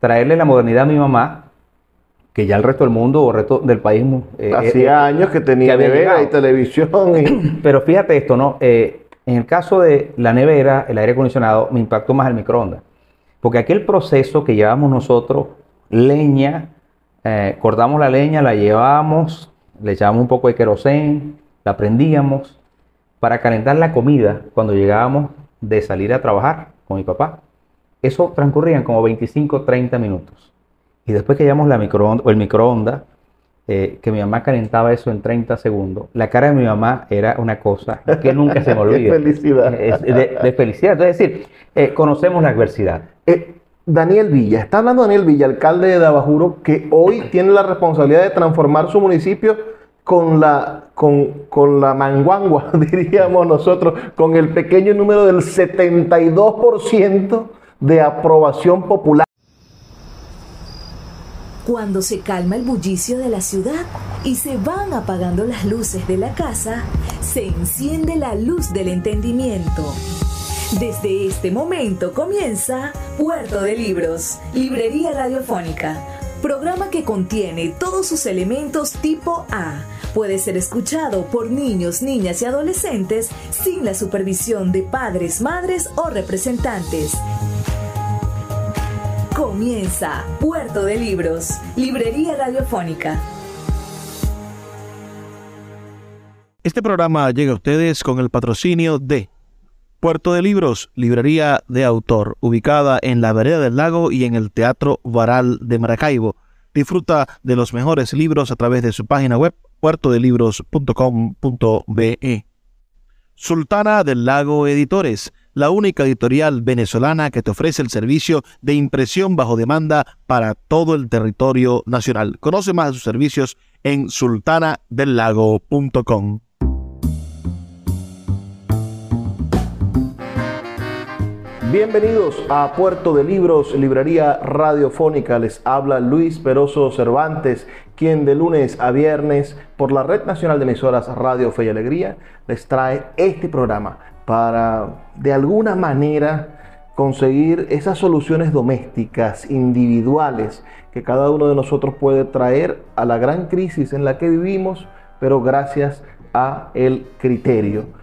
traerle la modernidad a mi mamá, que ya el resto del mundo o el resto del país... eh, Hacía eh, años que tenía nevera y televisión. Pero fíjate esto, ¿no? Eh, en el caso de la nevera, el aire acondicionado, me impactó más el microondas. Porque aquel proceso que llevamos nosotros, leña, cortamos la leña, la llevábamos, le echábamos un poco de querosén, la prendíamos para calentar la comida cuando llegábamos de salir a trabajar con mi papá. Eso transcurrían como 25, 30 minutos. Y después que llevamos la microonda, o el microondas, eh, que mi mamá calentaba eso en 30 segundos, la cara de mi mamá era una cosa que nunca se me olvida. de felicidad. De, felicidad. Es decir, eh, conocemos la adversidad. Eh, Daniel Villa, está hablando Daniel Villa, alcalde de Dabajuro, que hoy tiene la responsabilidad de transformar su municipio con la, con, con la manguangua, diríamos nosotros, con el pequeño número del 72% de aprobación popular. Cuando se calma el bullicio de la ciudad y se van apagando las luces de la casa, se enciende la luz del entendimiento. Desde este momento comienza Puerto de Libros, Librería Radiofónica, programa que contiene todos sus elementos tipo A puede ser escuchado por niños, niñas y adolescentes sin la supervisión de padres, madres o representantes. Comienza Puerto de Libros, Librería Radiofónica. Este programa llega a ustedes con el patrocinio de Puerto de Libros, librería de autor, ubicada en la vereda del lago y en el Teatro Varal de Maracaibo. Disfruta de los mejores libros a través de su página web puertodelibros.com.be. Sultana del Lago Editores, la única editorial venezolana que te ofrece el servicio de impresión bajo demanda para todo el territorio nacional. Conoce más de sus servicios en sultanadelago.com. Bienvenidos a Puerto de Libros, librería radiofónica. Les habla Luis Peroso Cervantes, quien de lunes a viernes por la Red Nacional de Emisoras Radio Fe y Alegría les trae este programa para de alguna manera conseguir esas soluciones domésticas, individuales, que cada uno de nosotros puede traer a la gran crisis en la que vivimos, pero gracias a el criterio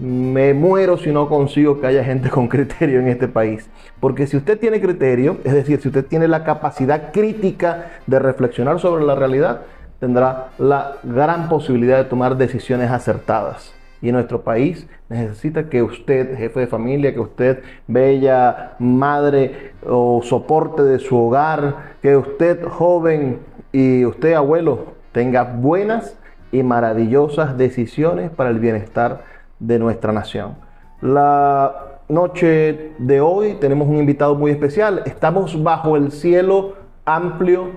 me muero si no consigo que haya gente con criterio en este país. Porque si usted tiene criterio, es decir, si usted tiene la capacidad crítica de reflexionar sobre la realidad, tendrá la gran posibilidad de tomar decisiones acertadas. Y nuestro país necesita que usted, jefe de familia, que usted, bella madre o soporte de su hogar, que usted, joven y usted, abuelo, tenga buenas y maravillosas decisiones para el bienestar de nuestra nación. La noche de hoy tenemos un invitado muy especial. Estamos bajo el cielo amplio,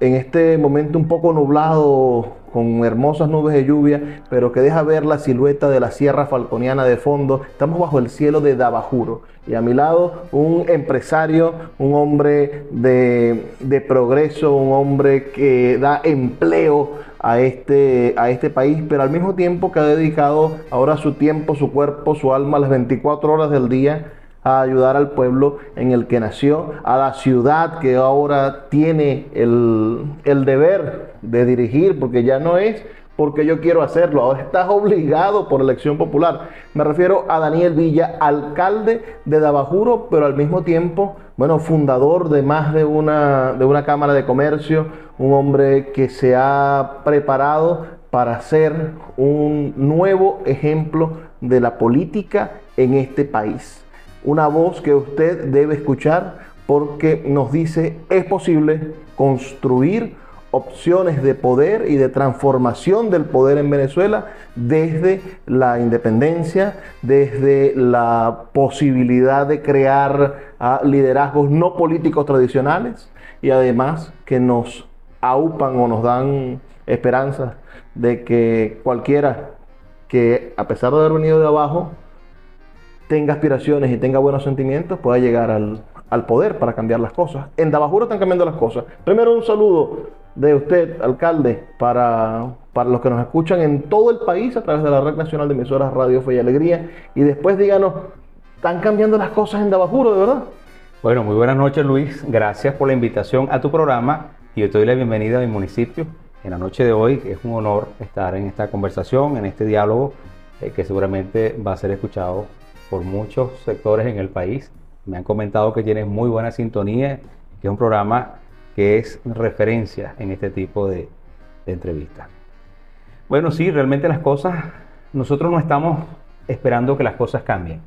en este momento un poco nublado, con hermosas nubes de lluvia, pero que deja ver la silueta de la Sierra Falconiana de fondo. Estamos bajo el cielo de Dabajuro. Y a mi lado un empresario, un hombre de, de progreso, un hombre que da empleo a este, a este país, pero al mismo tiempo que ha dedicado ahora su tiempo, su cuerpo, su alma, las 24 horas del día a ayudar al pueblo en el que nació, a la ciudad que ahora tiene el, el deber de dirigir, porque ya no es porque yo quiero hacerlo. Ahora estás obligado por elección popular. Me refiero a Daniel Villa, alcalde de Dabajuro, pero al mismo tiempo, bueno, fundador de más de una, de una Cámara de Comercio, un hombre que se ha preparado para ser un nuevo ejemplo de la política en este país. Una voz que usted debe escuchar porque nos dice es posible construir opciones de poder y de transformación del poder en Venezuela desde la independencia, desde la posibilidad de crear ah, liderazgos no políticos tradicionales y además que nos aupan o nos dan esperanza de que cualquiera que a pesar de haber venido de abajo tenga aspiraciones y tenga buenos sentimientos pueda llegar al, al poder para cambiar las cosas. En Dabajuro están cambiando las cosas. Primero un saludo de usted, alcalde, para, para los que nos escuchan en todo el país a través de la Red Nacional de Emisoras Radio Fe y Alegría. Y después díganos, ¿están cambiando las cosas en Dabajuro, de verdad? Bueno, muy buenas noches Luis, gracias por la invitación a tu programa y yo te doy la bienvenida a mi municipio en la noche de hoy. Es un honor estar en esta conversación, en este diálogo eh, que seguramente va a ser escuchado por muchos sectores en el país. Me han comentado que tienes muy buena sintonía, que es un programa que es referencia en este tipo de, entrevistas. Bueno, sí, realmente las cosas, nosotros no estamos esperando que las cosas cambien.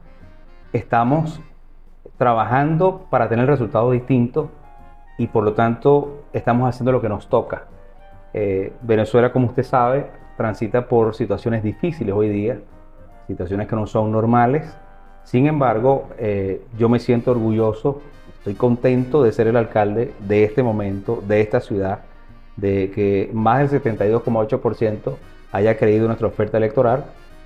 Estamos trabajando para tener resultados distintos y por lo tanto estamos haciendo lo que nos toca. Eh, Venezuela, como usted sabe, transita por situaciones difíciles hoy día, situaciones que no son normales. Sin embargo, eh, yo me siento orgulloso, estoy contento de ser el alcalde de este momento, de esta ciudad, de que más del 72,8% haya creído en nuestra oferta electoral,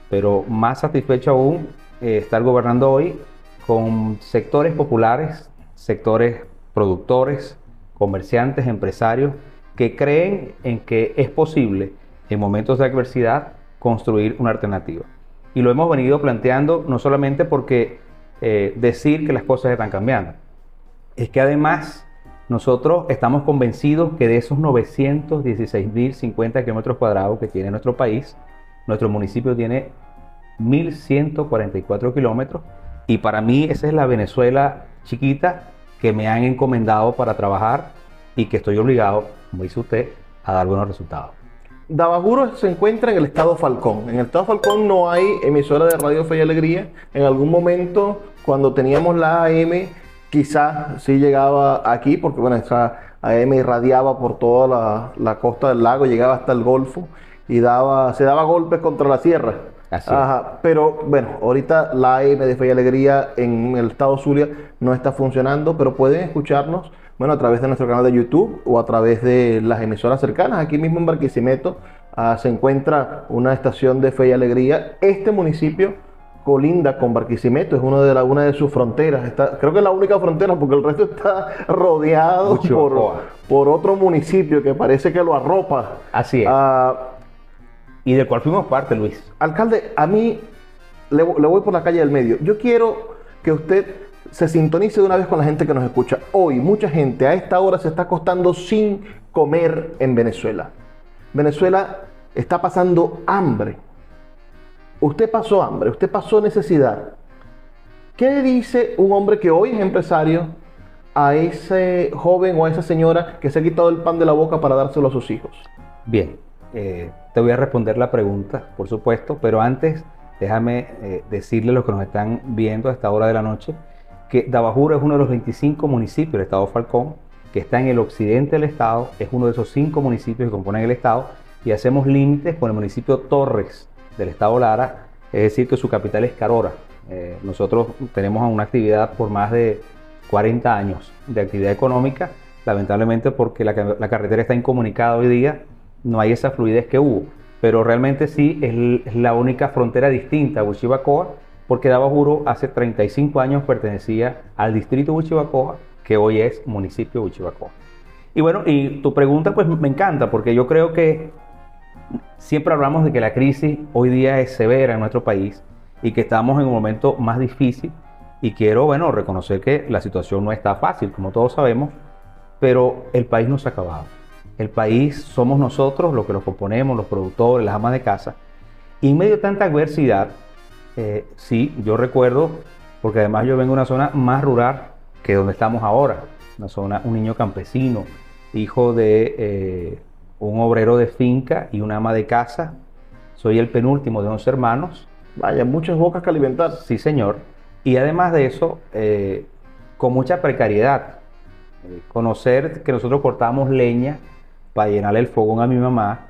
pero más satisfecho aún eh, estar gobernando hoy con sectores populares, sectores productores, comerciantes, empresarios, que creen en que es posible en momentos de adversidad construir una alternativa. Y lo hemos venido planteando no solamente porque eh, decir que las cosas están cambiando, es que además nosotros estamos convencidos que de esos 916.050 kilómetros cuadrados que tiene nuestro país, nuestro municipio tiene 1.144 kilómetros y para mí esa es la Venezuela chiquita que me han encomendado para trabajar y que estoy obligado, como dice usted, a dar buenos resultados. Dabajuro se encuentra en el estado Falcón. En el estado Falcón no hay emisora de Radio Fe y Alegría. En algún momento, cuando teníamos la AM, quizás sí llegaba aquí, porque bueno, esa AM irradiaba por toda la, la, costa del lago, llegaba hasta el Golfo y daba, se daba golpes contra la sierra. Así Ajá, pero bueno, ahorita la AM de Fe y Alegría en el estado Zulia no está funcionando, pero pueden escucharnos bueno, a través de nuestro canal de YouTube o a través de las emisoras cercanas. Aquí mismo en Barquisimeto ah, se encuentra una estación de Fe y Alegría. Este municipio colinda con Barquisimeto, es uno de la, una de sus fronteras. Está, creo que es la única frontera porque el resto está rodeado por, por, otro municipio que parece que lo arropa. Así es. Ah, y del cual fuimos parte, Luis. Alcalde, a mí le, le voy por la calle del medio. Yo quiero que usted se sintonice de una vez con la gente que nos escucha. Hoy mucha gente a esta hora se está acostando sin comer en Venezuela. Venezuela está pasando hambre. Usted pasó hambre, usted pasó necesidad. ¿Qué dice un hombre que hoy es empresario a ese joven o a esa señora que se ha quitado el pan de la boca para dárselo a sus hijos? Bien, eh, te voy a responder la pregunta, por supuesto, pero antes déjame eh, decirle a los que nos están viendo a esta hora de la noche que Dabajuro es uno de los 25 municipios del estado Falcón, que está en el occidente del estado, es uno de esos cinco municipios que componen el estado, y hacemos límites con el municipio Torres del estado Lara, es decir, que su capital es Carora. Eh, nosotros tenemos una actividad por más de 40 años de actividad económica, lamentablemente porque la, carretera está incomunicada hoy día, no hay esa fluidez que hubo, pero realmente sí es, la única frontera distinta a Huichibacoa, porque Dabajuro hace 35 años pertenecía al distrito de Huichibacoa, que hoy es municipio de Huichibacoa. Y bueno, y tu pregunta pues me encanta, porque yo creo que siempre hablamos de que la crisis hoy día es severa en nuestro país y que estamos en un momento más difícil y quiero, bueno, reconocer que la situación no está fácil, como todos sabemos, pero el país no se ha acabado. El país somos nosotros los que lo componemos, los productores, las amas de casa. Y en medio de tanta adversidad, eh, sí, yo recuerdo, porque además yo vengo de una zona más rural que donde estamos ahora, una zona, un niño campesino, hijo de eh, un obrero de finca y una ama de casa. Soy el penúltimo de 11 hermanos. Vaya, muchas bocas que alimentar. Sí, señor. Y además de eso, eh, con mucha precariedad. conocer que nosotros cortamos leña para llenarle el fogón a mi mamá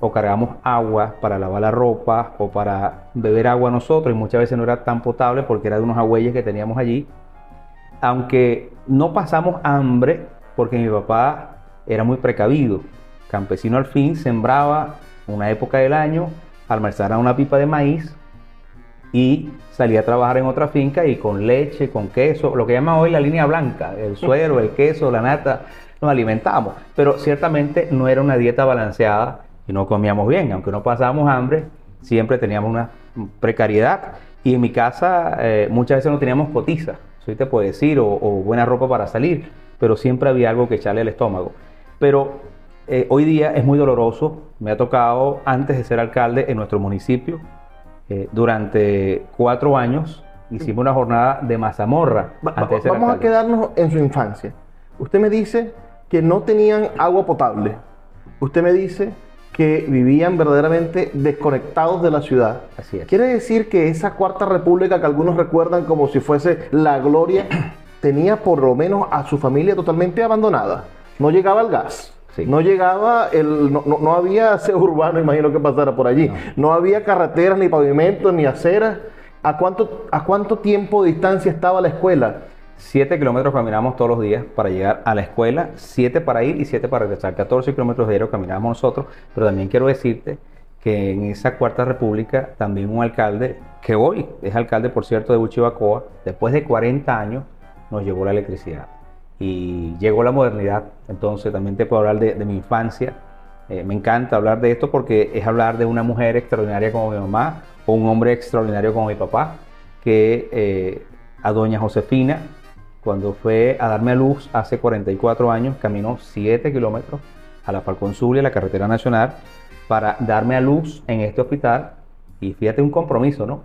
o cargamos agua para lavar la ropa o para beber agua nosotros y muchas veces no era tan potable porque era de unos agüeyes que teníamos allí. Aunque no pasamos hambre porque mi papá era muy precavido. Campesino al fin sembraba una época del año, almacenaba una pipa de maíz y salía a trabajar en otra finca y con leche, con queso, lo que llama hoy la línea blanca, el suero, el queso, la nata, nos alimentamos. Pero ciertamente no era una dieta balanceada y no comíamos bien, aunque no pasábamos hambre, siempre teníamos una precariedad. Y en mi casa eh, muchas veces no teníamos cotiza. Soy te puede decir, o, o buena ropa para salir, pero siempre había algo que echarle al estómago. Pero eh, hoy día es muy doloroso. Me ha tocado, antes de ser alcalde en nuestro municipio, eh, durante cuatro años, hicimos una jornada de mazamorra. Va- antes de ser vamos a quedarnos en su infancia. Usted me dice que no tenían agua potable. Usted me dice que vivían verdaderamente desconectados de la ciudad. Así es. Quiere decir que esa cuarta república que algunos recuerdan como si fuese la gloria, tenía por lo menos a su familia totalmente abandonada. No llegaba el gas. Sí. No llegaba el. No, no- no había aseo urbano, imagino que pasara por allí. No, había carreteras, ni pavimentos, ni aceras. ¿A cuánto, ¿A cuánto tiempo de distancia estaba la escuela? 7 kilómetros caminamos todos los días para llegar a la escuela, 7 para ir y 7 para regresar. 14 kilómetros diarios caminábamos nosotros, pero también quiero decirte que en esa cuarta república también un alcalde, que hoy es alcalde, por cierto, de Buchibacoa, después de 40 años nos llegó la electricidad y llegó la modernidad. Entonces también te puedo hablar de, de mi infancia. Eh, me encanta hablar de esto porque es hablar de una mujer extraordinaria como mi mamá o un hombre extraordinario como mi papá, que eh, a doña Josefina, cuando fue a darme a luz hace 44 años, caminó 7 kilómetros a la Falcón Zulia, la carretera nacional, para darme a luz en este hospital. Y fíjate un compromiso, ¿no?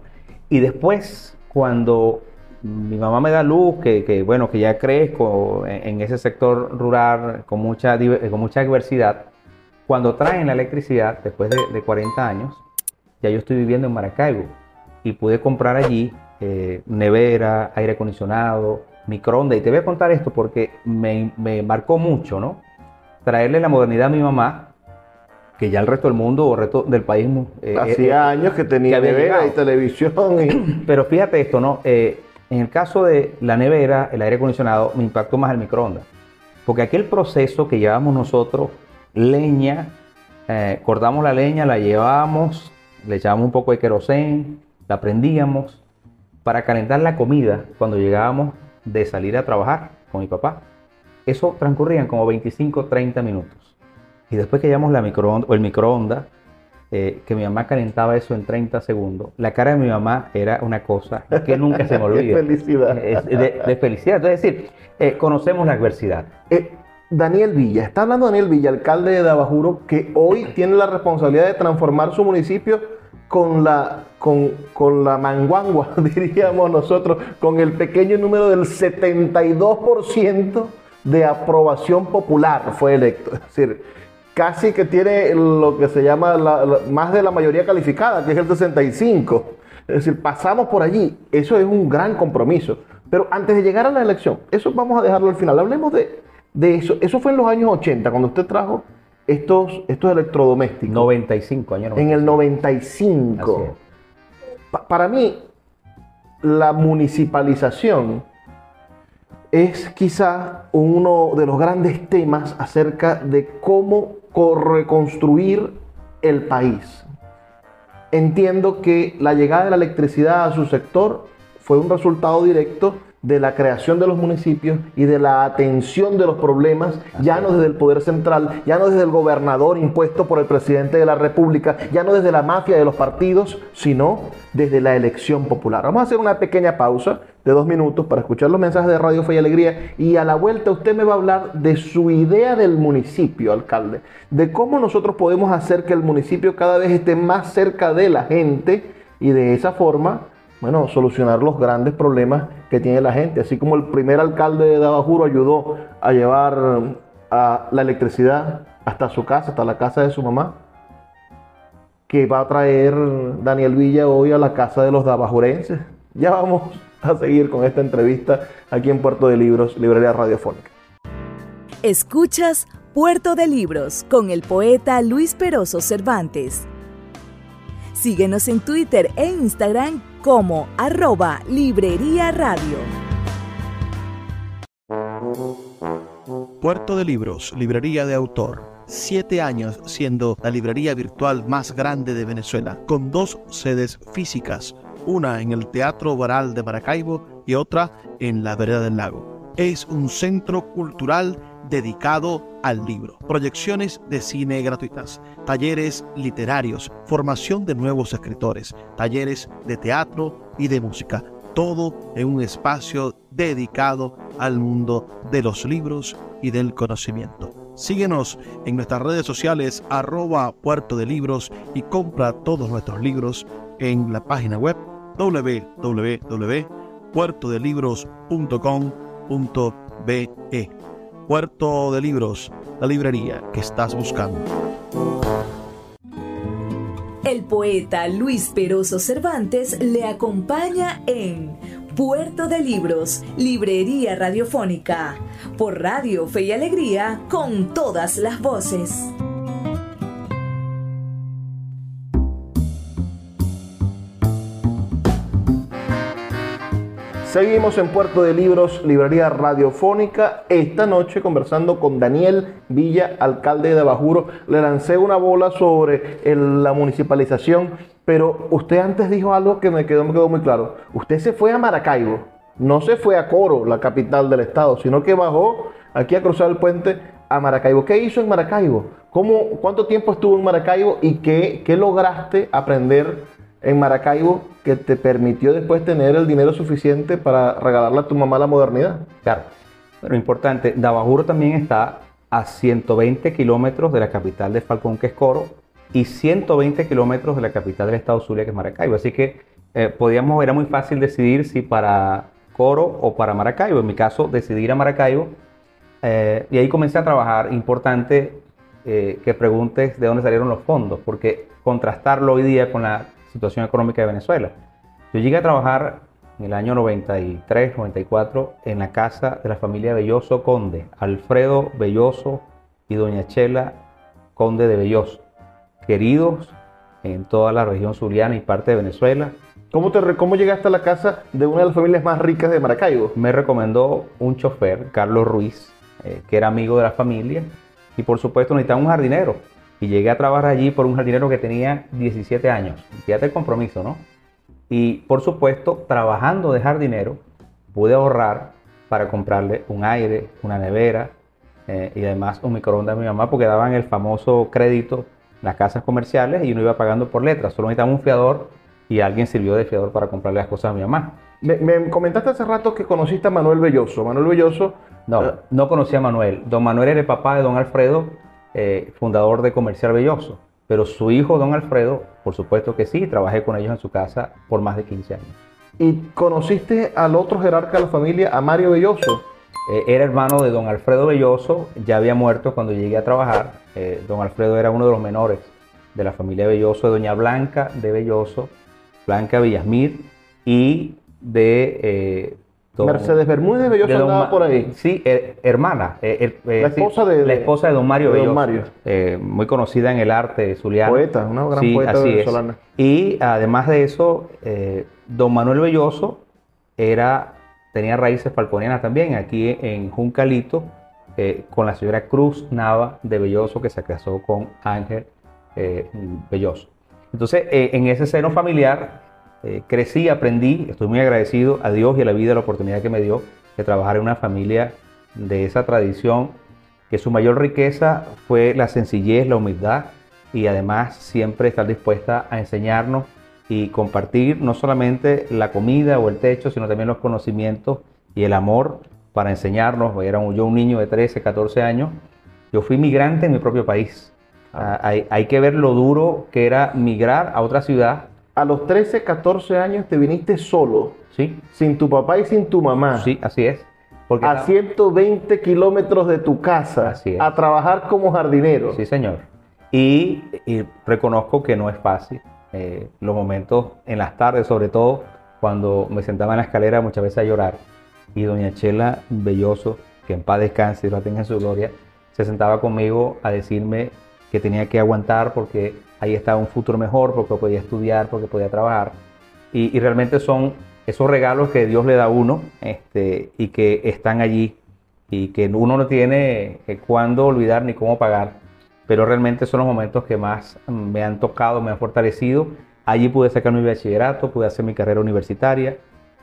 Y después, cuando mi mamá me da luz, que, que, bueno, que ya crezco en, en ese sector rural con mucha, con mucha diversidad, cuando traen la electricidad, después de, de 40 años, ya yo estoy viviendo en Maracaibo y pude comprar allí eh, nevera, aire acondicionado, microondas. Y te voy a contar esto porque me, me marcó mucho, ¿no? Traerle la modernidad a mi mamá, que ya el resto del mundo o el resto del país... eh, Hacía eh, años que tenía que nevera y televisión. y- pero fíjate esto, ¿no? Eh, en el caso de la nevera, el aire acondicionado, me impactó más el microondas. Porque aquel proceso que llevamos nosotros, leña, eh, cortamos la leña, la llevábamos, le echábamos un poco de querosén, la prendíamos para calentar la comida cuando llegábamos de salir a trabajar con mi papá. Eso transcurrían como 25, 30 minutos. Y después que llevamos la microonda, o el microondas, eh, que mi mamá calentaba eso en 30 segundos, la cara de mi mamá era una cosa que nunca se me olvida. Qué felicidad. De, de felicidad. Entonces, es decir, eh, conocemos la adversidad. Eh, Daniel Villa, está hablando Daniel Villa, alcalde de Dabajuro, que hoy tiene la responsabilidad de transformar su municipio con la, con, con la manguangua, diríamos nosotros, con el pequeño número del 72% de aprobación popular fue electo. Es decir, casi que tiene lo que se llama la- la- más de la mayoría calificada, que es el 65%. Es decir, pasamos por allí. Eso es un gran compromiso. Pero antes de llegar a la elección, eso vamos a dejarlo al final. Hablemos de, de eso. Eso fue en los años 80, cuando usted trajo estos, estos electrodomésticos. 95 años. en el 95. 95. Así Pa- para mí, la municipalización es quizá uno de los grandes temas acerca de cómo co- reconstruir el país. Entiendo que la llegada de la electricidad a su sector fue un resultado directo de la creación de los municipios y de la atención de los problemas, ya no desde el poder central, ya no desde el gobernador impuesto por el presidente de la República, ya no desde la mafia de los partidos, sino desde la elección popular. Vamos a hacer una pequeña pausa de dos minutos para escuchar los mensajes de Radio Fe y Alegría y a la vuelta usted me va a hablar de su idea del municipio, alcalde, de cómo nosotros podemos hacer que el municipio cada vez esté más cerca de la gente y de esa forma bueno, solucionar los grandes problemas que tiene la gente. Así como el primer alcalde de Dabajuro ayudó a llevar la electricidad hasta su casa, hasta la casa de su mamá, que va a traer Daniel Villa hoy a la casa de los dabajurenses. Ya vamos a seguir con esta entrevista aquí en Puerto de Libros, Librería Radiofónica. Escuchas Puerto de Libros con el poeta Luis Peroso Cervantes. Síguenos en Twitter e Instagram como arroba Librería Radio. Puerto de Libros, librería de autor. Siete años siendo la librería virtual más grande de Venezuela, con dos sedes físicas, una en el Teatro Baral de Maracaibo y otra en la Vereda del Lago. Es un centro cultural dedicado al libro, proyecciones de cine gratuitas, talleres literarios, formación de nuevos escritores, talleres de teatro y de música, todo en un espacio dedicado al mundo de los libros y del conocimiento. Síguenos en nuestras redes sociales arroba puerto de libros y compra todos nuestros libros en la página web www.puertodelibros.com.be. Puerto de Libros, la librería que estás buscando. El poeta Luis Peroso Cervantes le acompaña en Puerto de Libros, Librería Radiofónica, por Radio Fe y Alegría, con todas las voces. Seguimos en Puerto de Libros, Librería Radiofónica. Esta noche conversando con Daniel Villa, alcalde de Bajuro. Le lancé una bola sobre la municipalización, pero usted antes dijo algo que me quedó, me quedó muy claro. Usted se fue a Maracaibo, no se fue a Coro, la capital del estado, sino que bajó aquí a cruzar el puente a Maracaibo. ¿Qué hizo en Maracaibo? ¿Cómo, ¿Cuánto tiempo estuvo en Maracaibo y qué lograste aprender en Maracaibo que te permitió después tener el dinero suficiente para regalarle a tu mamá la modernidad? Claro. Pero importante, Dabajuro también está a 120 kilómetros de la capital de Falcón, que es Coro, y 120 kilómetros de la capital del estado Zulia, que es Maracaibo. Así que eh, podíamos, era muy fácil decidir si para Coro o para Maracaibo. En mi caso, decidí ir a Maracaibo eh, y ahí comencé a trabajar. Importante eh, que preguntes de dónde salieron los fondos, porque contrastarlo hoy día con la situación económica de Venezuela. Yo llegué a trabajar en el año 93, 94 en la casa de la familia Belloso Conde, Alfredo Belloso y doña Chela Conde de Belloso, queridos en toda la región zuliana y parte de Venezuela. ¿Cómo, te, ¿Cómo llegaste a la casa de una de las familias más ricas de Maracaibo? Me recomendó un chofer, Carlos Ruiz, eh, que era amigo de la familia, y por supuesto necesitaba un jardinero. Y llegué a trabajar allí por un jardinero que tenía 17 años. Fíjate el compromiso, ¿no? Y por supuesto, trabajando de jardinero, pude ahorrar para comprarle un aire, una nevera eh, y además un microondas a mi mamá, porque daban el famoso crédito las casas comerciales y uno iba pagando por letras. Solo necesitaba un fiador y alguien sirvió de fiador para comprarle las cosas a mi mamá. Me, me comentaste hace rato que conociste a Manuel Belloso. Manuel Belloso, No, eh, no conocía a Manuel. Don Manuel era el papá de Don Alfredo, eh, fundador de Comercial Belloso. Pero su hijo, Don Alfredo, por supuesto que sí, trabajé con ellos en su casa por más de 15 años. y conociste al otro jerarca de la familia, a Mario Belloso. Eh, era hermano de Don Alfredo Belloso, ya había muerto cuando llegué a trabajar. Eh, don Alfredo era uno de los menores de la familia Belloso, de Doña Blanca de Belloso, Blanca Villasmir y de don- Mercedes Bermúdez Belloso de andaba por ahí. Sí, her- hermana. eh, her- eh, La sí, esposa de- la esposa de Don Mario de Don Belloso. Mario. eh, muy conocida en el arte zuliano. Poeta, una gran Sí, poeta es. venezolana. Y además de eso, Don Manuel Belloso era, tenía raíces falconianas también, aquí en Juncalito, con la señora Cruz Nava de Belloso, que se casó con Ángel Belloso. Entonces, en ese seno familiar, eh, crecí, aprendí, estoy muy agradecido a Dios y a la vida la oportunidad que me dio de trabajar en una familia de esa tradición, que su mayor riqueza fue la sencillez, la humildad y además siempre estar dispuesta a enseñarnos y compartir no solamente la comida o el techo, sino también los conocimientos y el amor para enseñarnos. Era un- yo un niño de 13, 14 años, yo fui migrante en mi propio país. Ah, hay, hay que ver lo duro que era migrar a otra ciudad, A los 13, 14 años te viniste solo, ¿sí? sin tu papá y sin tu mamá, Sí, así es. Porque a estaba- 120 kilómetros de tu casa, Así es. a trabajar como jardinero. Sí, señor. Y, y reconozco que no es fácil. Eh, los momentos en las tardes, sobre todo cuando me sentaba en la escalera muchas veces a llorar. Y doña Chela Belloso, que en paz descanse y la tenga en su gloria, se sentaba conmigo a decirme que tenía que aguantar porque ahí estaba un futuro mejor, porque podía estudiar, porque podía trabajar. Y, y realmente son esos regalos que Dios le da a uno este, y que están allí y que uno no tiene cuándo olvidar ni cómo pagar, pero realmente son los momentos que más me han tocado, me han fortalecido. Allí pude sacar mi bachillerato, pude hacer mi carrera universitaria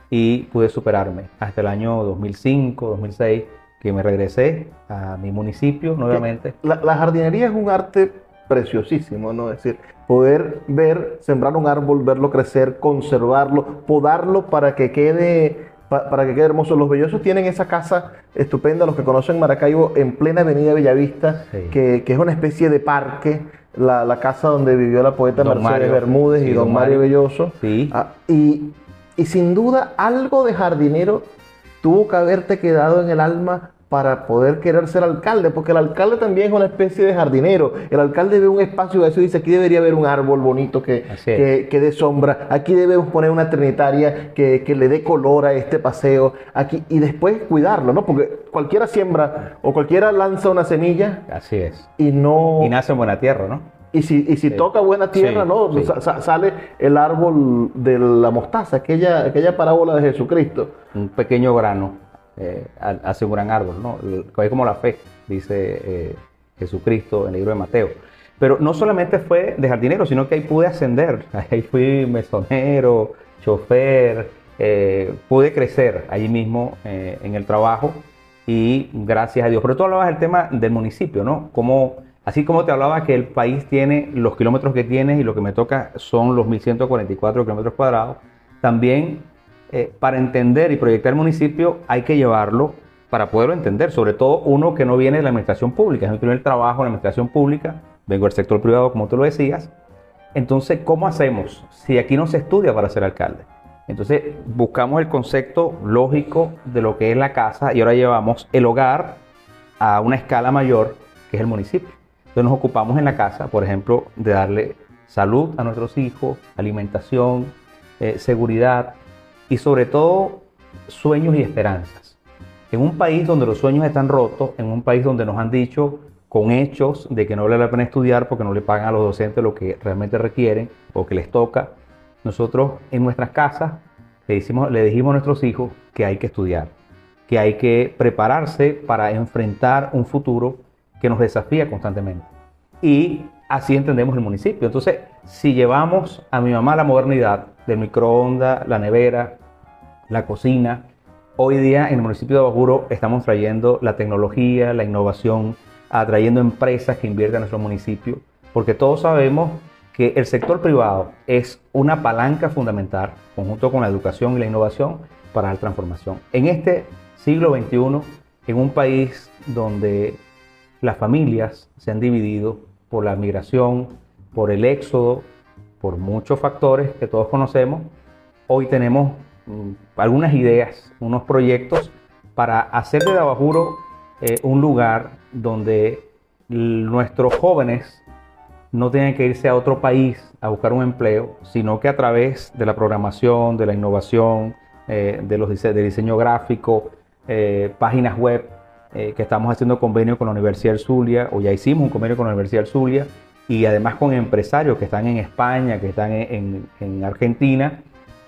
y pude superarme hasta el año 2005, 2006, que me regresé a mi municipio nuevamente. La, la jardinería es un arte preciosísimo, ¿no? Es decir, poder ver, sembrar un árbol, verlo crecer, conservarlo, podarlo para que quede pa- para que quede hermoso. Los Bellosos tienen esa casa estupenda, los que conocen Maracaibo, en plena avenida Bellavista, Sí. que, que es una especie de parque, la, la casa donde vivió la poeta Don Mercedes Mario. Bermúdez y don Mario Mario. Belloso. Sí. Ah, y, y sin duda algo de jardinero tuvo que haberte quedado en el alma para poder querer ser alcalde, porque el alcalde también es una especie de jardinero. El alcalde ve un espacio y eso dice, aquí debería haber un árbol bonito que, que, que dé sombra, aquí debemos poner una trinitaria que, que le dé color a este paseo, aquí, y después cuidarlo, ¿no? Porque cualquiera siembra o cualquiera lanza una semilla Así es. y no... Y nace en buena tierra, ¿no? Y si, y si toca buena tierra, Sí, ¿no? sí. Sa- sa- sale el árbol de la mostaza, aquella, aquella parábola de Jesucristo. Un pequeño grano eh, ha- hace un gran árbol, ¿no? Como la fe, dice eh, Jesucristo en el libro de Mateo. Pero no solamente fue de jardinero, sino que ahí pude ascender. Ahí fui mesonero, chofer, eh, pude crecer allí mismo eh, en el trabajo y gracias a Dios. Pero tú hablabas del tema del municipio, ¿no? Como, así como te hablaba que el país tiene los kilómetros que tiene y lo que me toca son los 1144 kilómetros cuadrados, también eh, para entender y proyectar el municipio hay que llevarlo para poderlo entender, sobre todo uno que no viene de la administración pública, es mi primer trabajo en la administración pública, vengo del sector privado como tú lo decías, entonces, ¿cómo hacemos si aquí no se estudia para ser alcalde? Entonces, buscamos el concepto lógico de lo que es la casa y ahora llevamos el hogar a una escala mayor, que es el municipio. Entonces, nos ocupamos en la casa, por ejemplo, de darle salud a nuestros hijos, alimentación, eh, seguridad y sobre todo sueños y esperanzas. En un país donde los sueños están rotos, en un país donde nos han dicho con hechos de que no vale la pena estudiar porque no le pagan a los docentes lo que realmente requieren o que les toca, nosotros en nuestras casas le, decimos, le dijimos a nuestros hijos que hay que estudiar, que hay que prepararse para enfrentar un futuro que nos desafía constantemente. Y así entendemos el municipio. Entonces, si llevamos a mi mamá la modernidad del microondas, la nevera, la cocina, hoy día en el municipio de Bajuro estamos trayendo la tecnología, la innovación, atrayendo empresas que invierten en nuestro municipio, porque todos sabemos que el sector privado es una palanca fundamental, conjunto con la educación y la innovación, para la transformación. En este siglo XXI, en un país donde las familias se han dividido por la migración, por el éxodo, por muchos factores que todos conocemos, hoy tenemos mm, algunas ideas, unos proyectos para hacer de Dabajuro eh, un lugar donde nuestros jóvenes no tengan que irse a otro país a buscar un empleo, sino que a través de la programación, de la innovación, eh, de los de diseño gráfico, eh, páginas web, eh, que estamos haciendo convenio con la Universidad del Zulia, o ya hicimos un convenio con la Universidad del Zulia, y además con empresarios que están en España, que están en, en- en Argentina,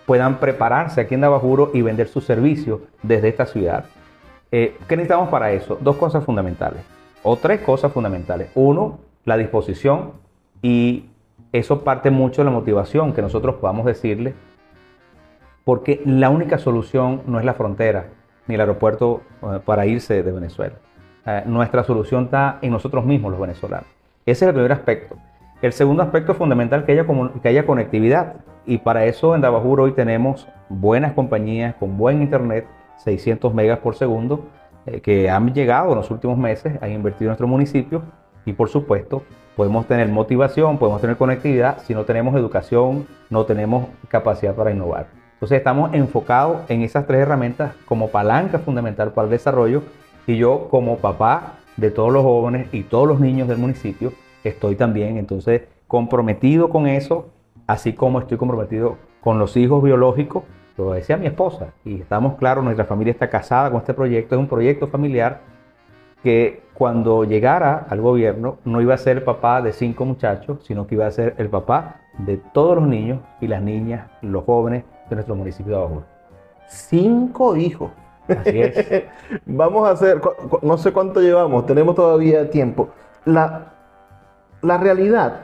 puedan prepararse aquí en Dabajuro y vender sus servicios desde esta ciudad. Eh, ¿Qué necesitamos para eso? Dos cosas fundamentales, o tres cosas fundamentales. Uno, la disposición, y eso parte mucho de la motivación que nosotros podamos decirle, porque la única solución no es la frontera ni el aeropuerto eh, para irse de Venezuela. Eh, nuestra solución está en nosotros mismos, los venezolanos. Ese es el primer aspecto. El segundo aspecto fundamental que haya, que haya conectividad. Y para eso en Dabajuro hoy tenemos buenas compañías con buen internet, 600 megas por segundo, eh, que han llegado en los últimos meses, han invertido en nuestro municipio y por supuesto podemos tener motivación, podemos tener conectividad, si no tenemos educación, no tenemos capacidad para innovar. Entonces estamos enfocados en esas tres herramientas como palanca fundamental para el desarrollo y yo como papá de todos los jóvenes y todos los niños del municipio estoy también entonces comprometido con eso, así como estoy comprometido con los hijos biológicos, lo decía mi esposa y estamos claros, nuestra familia está casada con este proyecto, es un proyecto familiar que cuando llegara al gobierno no iba a ser el papá de cinco muchachos, sino que iba a ser el papá de todos los niños y las niñas, los jóvenes de nuestro municipio de Bajura. Cinco hijos. Así es. Vamos a hacer, no sé cuánto llevamos, tenemos todavía tiempo. La, la realidad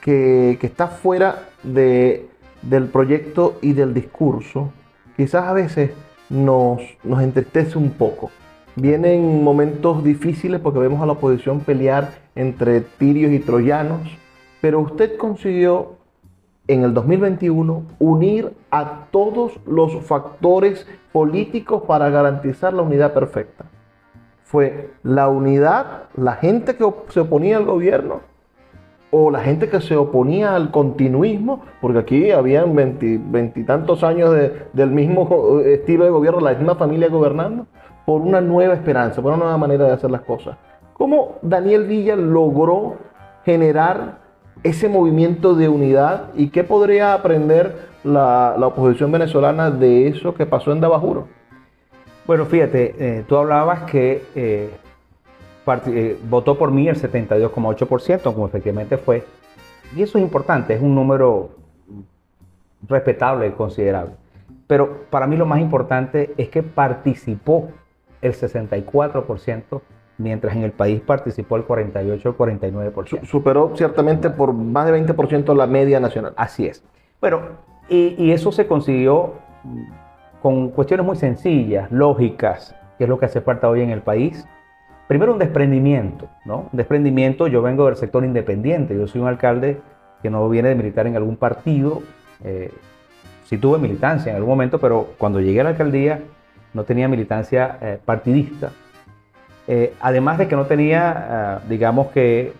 que, que está fuera de, del proyecto y del discurso, quizás a veces nos, nos entristece un poco. Vienen momentos difíciles porque vemos a la oposición pelear entre tirios y troyanos, pero usted consiguió en el 2021 unir a todos los factores políticos para garantizar la unidad perfecta. Fue la unidad, la gente que se oponía al gobierno o la gente que se oponía al continuismo, porque aquí habían veintitantos años del mismo estilo de gobierno, la misma familia gobernando, por una nueva esperanza, por una nueva manera de hacer las cosas. ¿Cómo Daniel Villa logró generar ese movimiento de unidad y qué podría aprender la, oposición venezolana de eso que pasó en Dabajuro? Bueno, fíjate, eh, tú hablabas que eh, eh, votó por mí el 72,8%, como efectivamente fue. Y eso es importante, es un número respetable y considerable. Pero para mí lo más importante es que participó el 64%, mientras en el país participó el 48 o 49%. Superó ciertamente por más de 20% la media nacional. Así es. Bueno, y, y eso se consiguió con cuestiones muy sencillas, lógicas, que es lo que hace falta hoy en el país primero un desprendimiento, ¿no? Un desprendimiento, yo vengo del sector independiente, yo soy un alcalde que no viene de militar en algún partido, eh, sí tuve militancia en algún momento, pero cuando llegué a la alcaldía no tenía militancia eh, partidista. Eh, además de que no tenía, digamos que,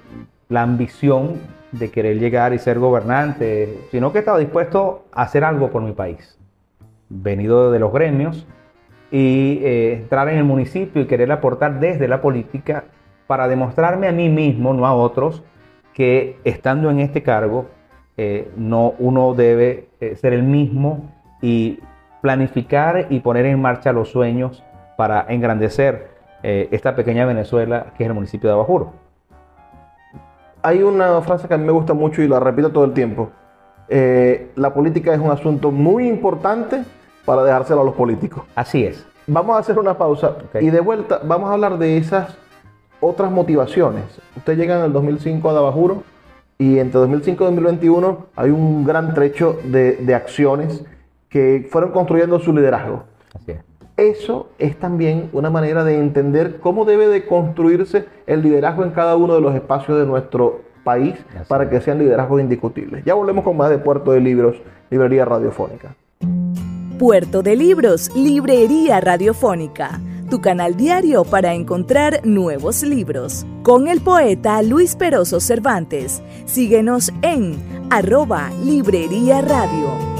la ambición de querer llegar y ser gobernante, sino que estaba dispuesto a hacer algo por mi país. Venido de los gremios, y eh, entrar en el municipio y querer aportar desde la política para demostrarme a mí mismo, no a otros, que estando en este cargo, eh, no uno debe eh, ser el mismo y planificar y poner en marcha los sueños para engrandecer esta pequeña Venezuela que es el municipio de Abajuro. Hay una frase que a mí me gusta mucho y la repito todo el tiempo. la política es un asunto muy importante, para dejárselo a los políticos. Así es. Vamos a hacer una pausa y de vuelta vamos a hablar de esas otras motivaciones. Usted llega en el 2005 a Dabajuro y entre 2005 y 2021 hay un gran trecho de, acciones que fueron construyendo su liderazgo. Así es. Eso es también una manera de entender cómo debe de construirse el liderazgo en cada uno de los espacios de nuestro país para que sean liderazgos indiscutibles. Ya volvemos con más de Puerto de Libros, Librería Radiofónica. Puerto de Libros, Librería Radiofónica, tu canal diario para encontrar nuevos libros. Con el poeta Luis Peroso Cervantes. Síguenos en arroba Librería Radio.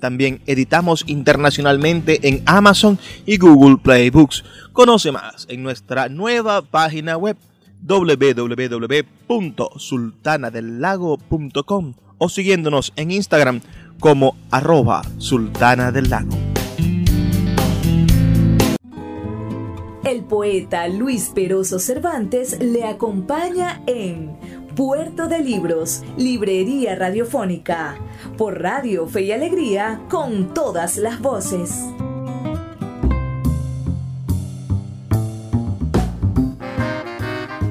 también editamos internacionalmente en Amazon y Google Play Books. Conoce más en nuestra nueva página web www.sultanadelago.com o siguiéndonos en Instagram como arroba sultana del lago. El poeta Luis Peroso Cervantes le acompaña en Puerto de Libros, Librería Radiofónica, por Radio Fe y Alegría, con todas las voces.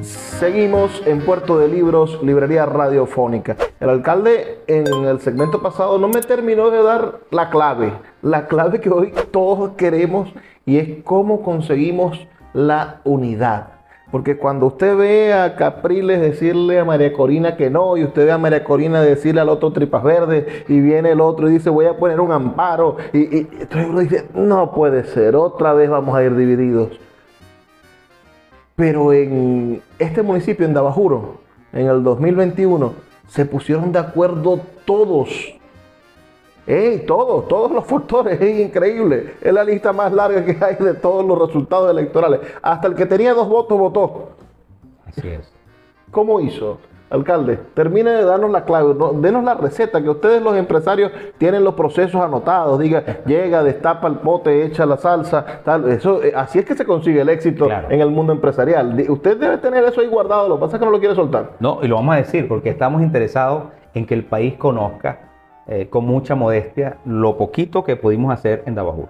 Seguimos en Puerto de Libros, Librería Radiofónica. El alcalde en el segmento pasado no me terminó de dar la clave, la clave que hoy todos queremos y es cómo conseguimos la unidad. Porque cuando usted ve a Capriles decirle a María Corina que no, y usted ve a María Corina decirle al otro tripas verdes, y viene el otro y dice voy a poner un amparo, y, entonces uno dice, no puede ser, otra vez vamos a ir divididos. Pero en este municipio, en Dabajuro, en el 2021, se pusieron de acuerdo todos todos, todos los factores, es increíble. Es la lista más larga que hay de todos los resultados electorales. Hasta el que tenía dos votos votó. Así es. ¿Cómo hizo? Alcalde, termine de darnos la clave, denos la receta, que ustedes los empresarios tienen los procesos anotados, diga, llega, destapa el pote, echa la salsa, tal, eso, eh, así es que se consigue el éxito en el mundo empresarial. Usted debe tener eso ahí guardado, lo que pasa es que no lo quiere soltar. No, y lo vamos a decir, porque estamos interesados en que el país conozca eh, con mucha modestia lo poquito que pudimos hacer en Dabajur.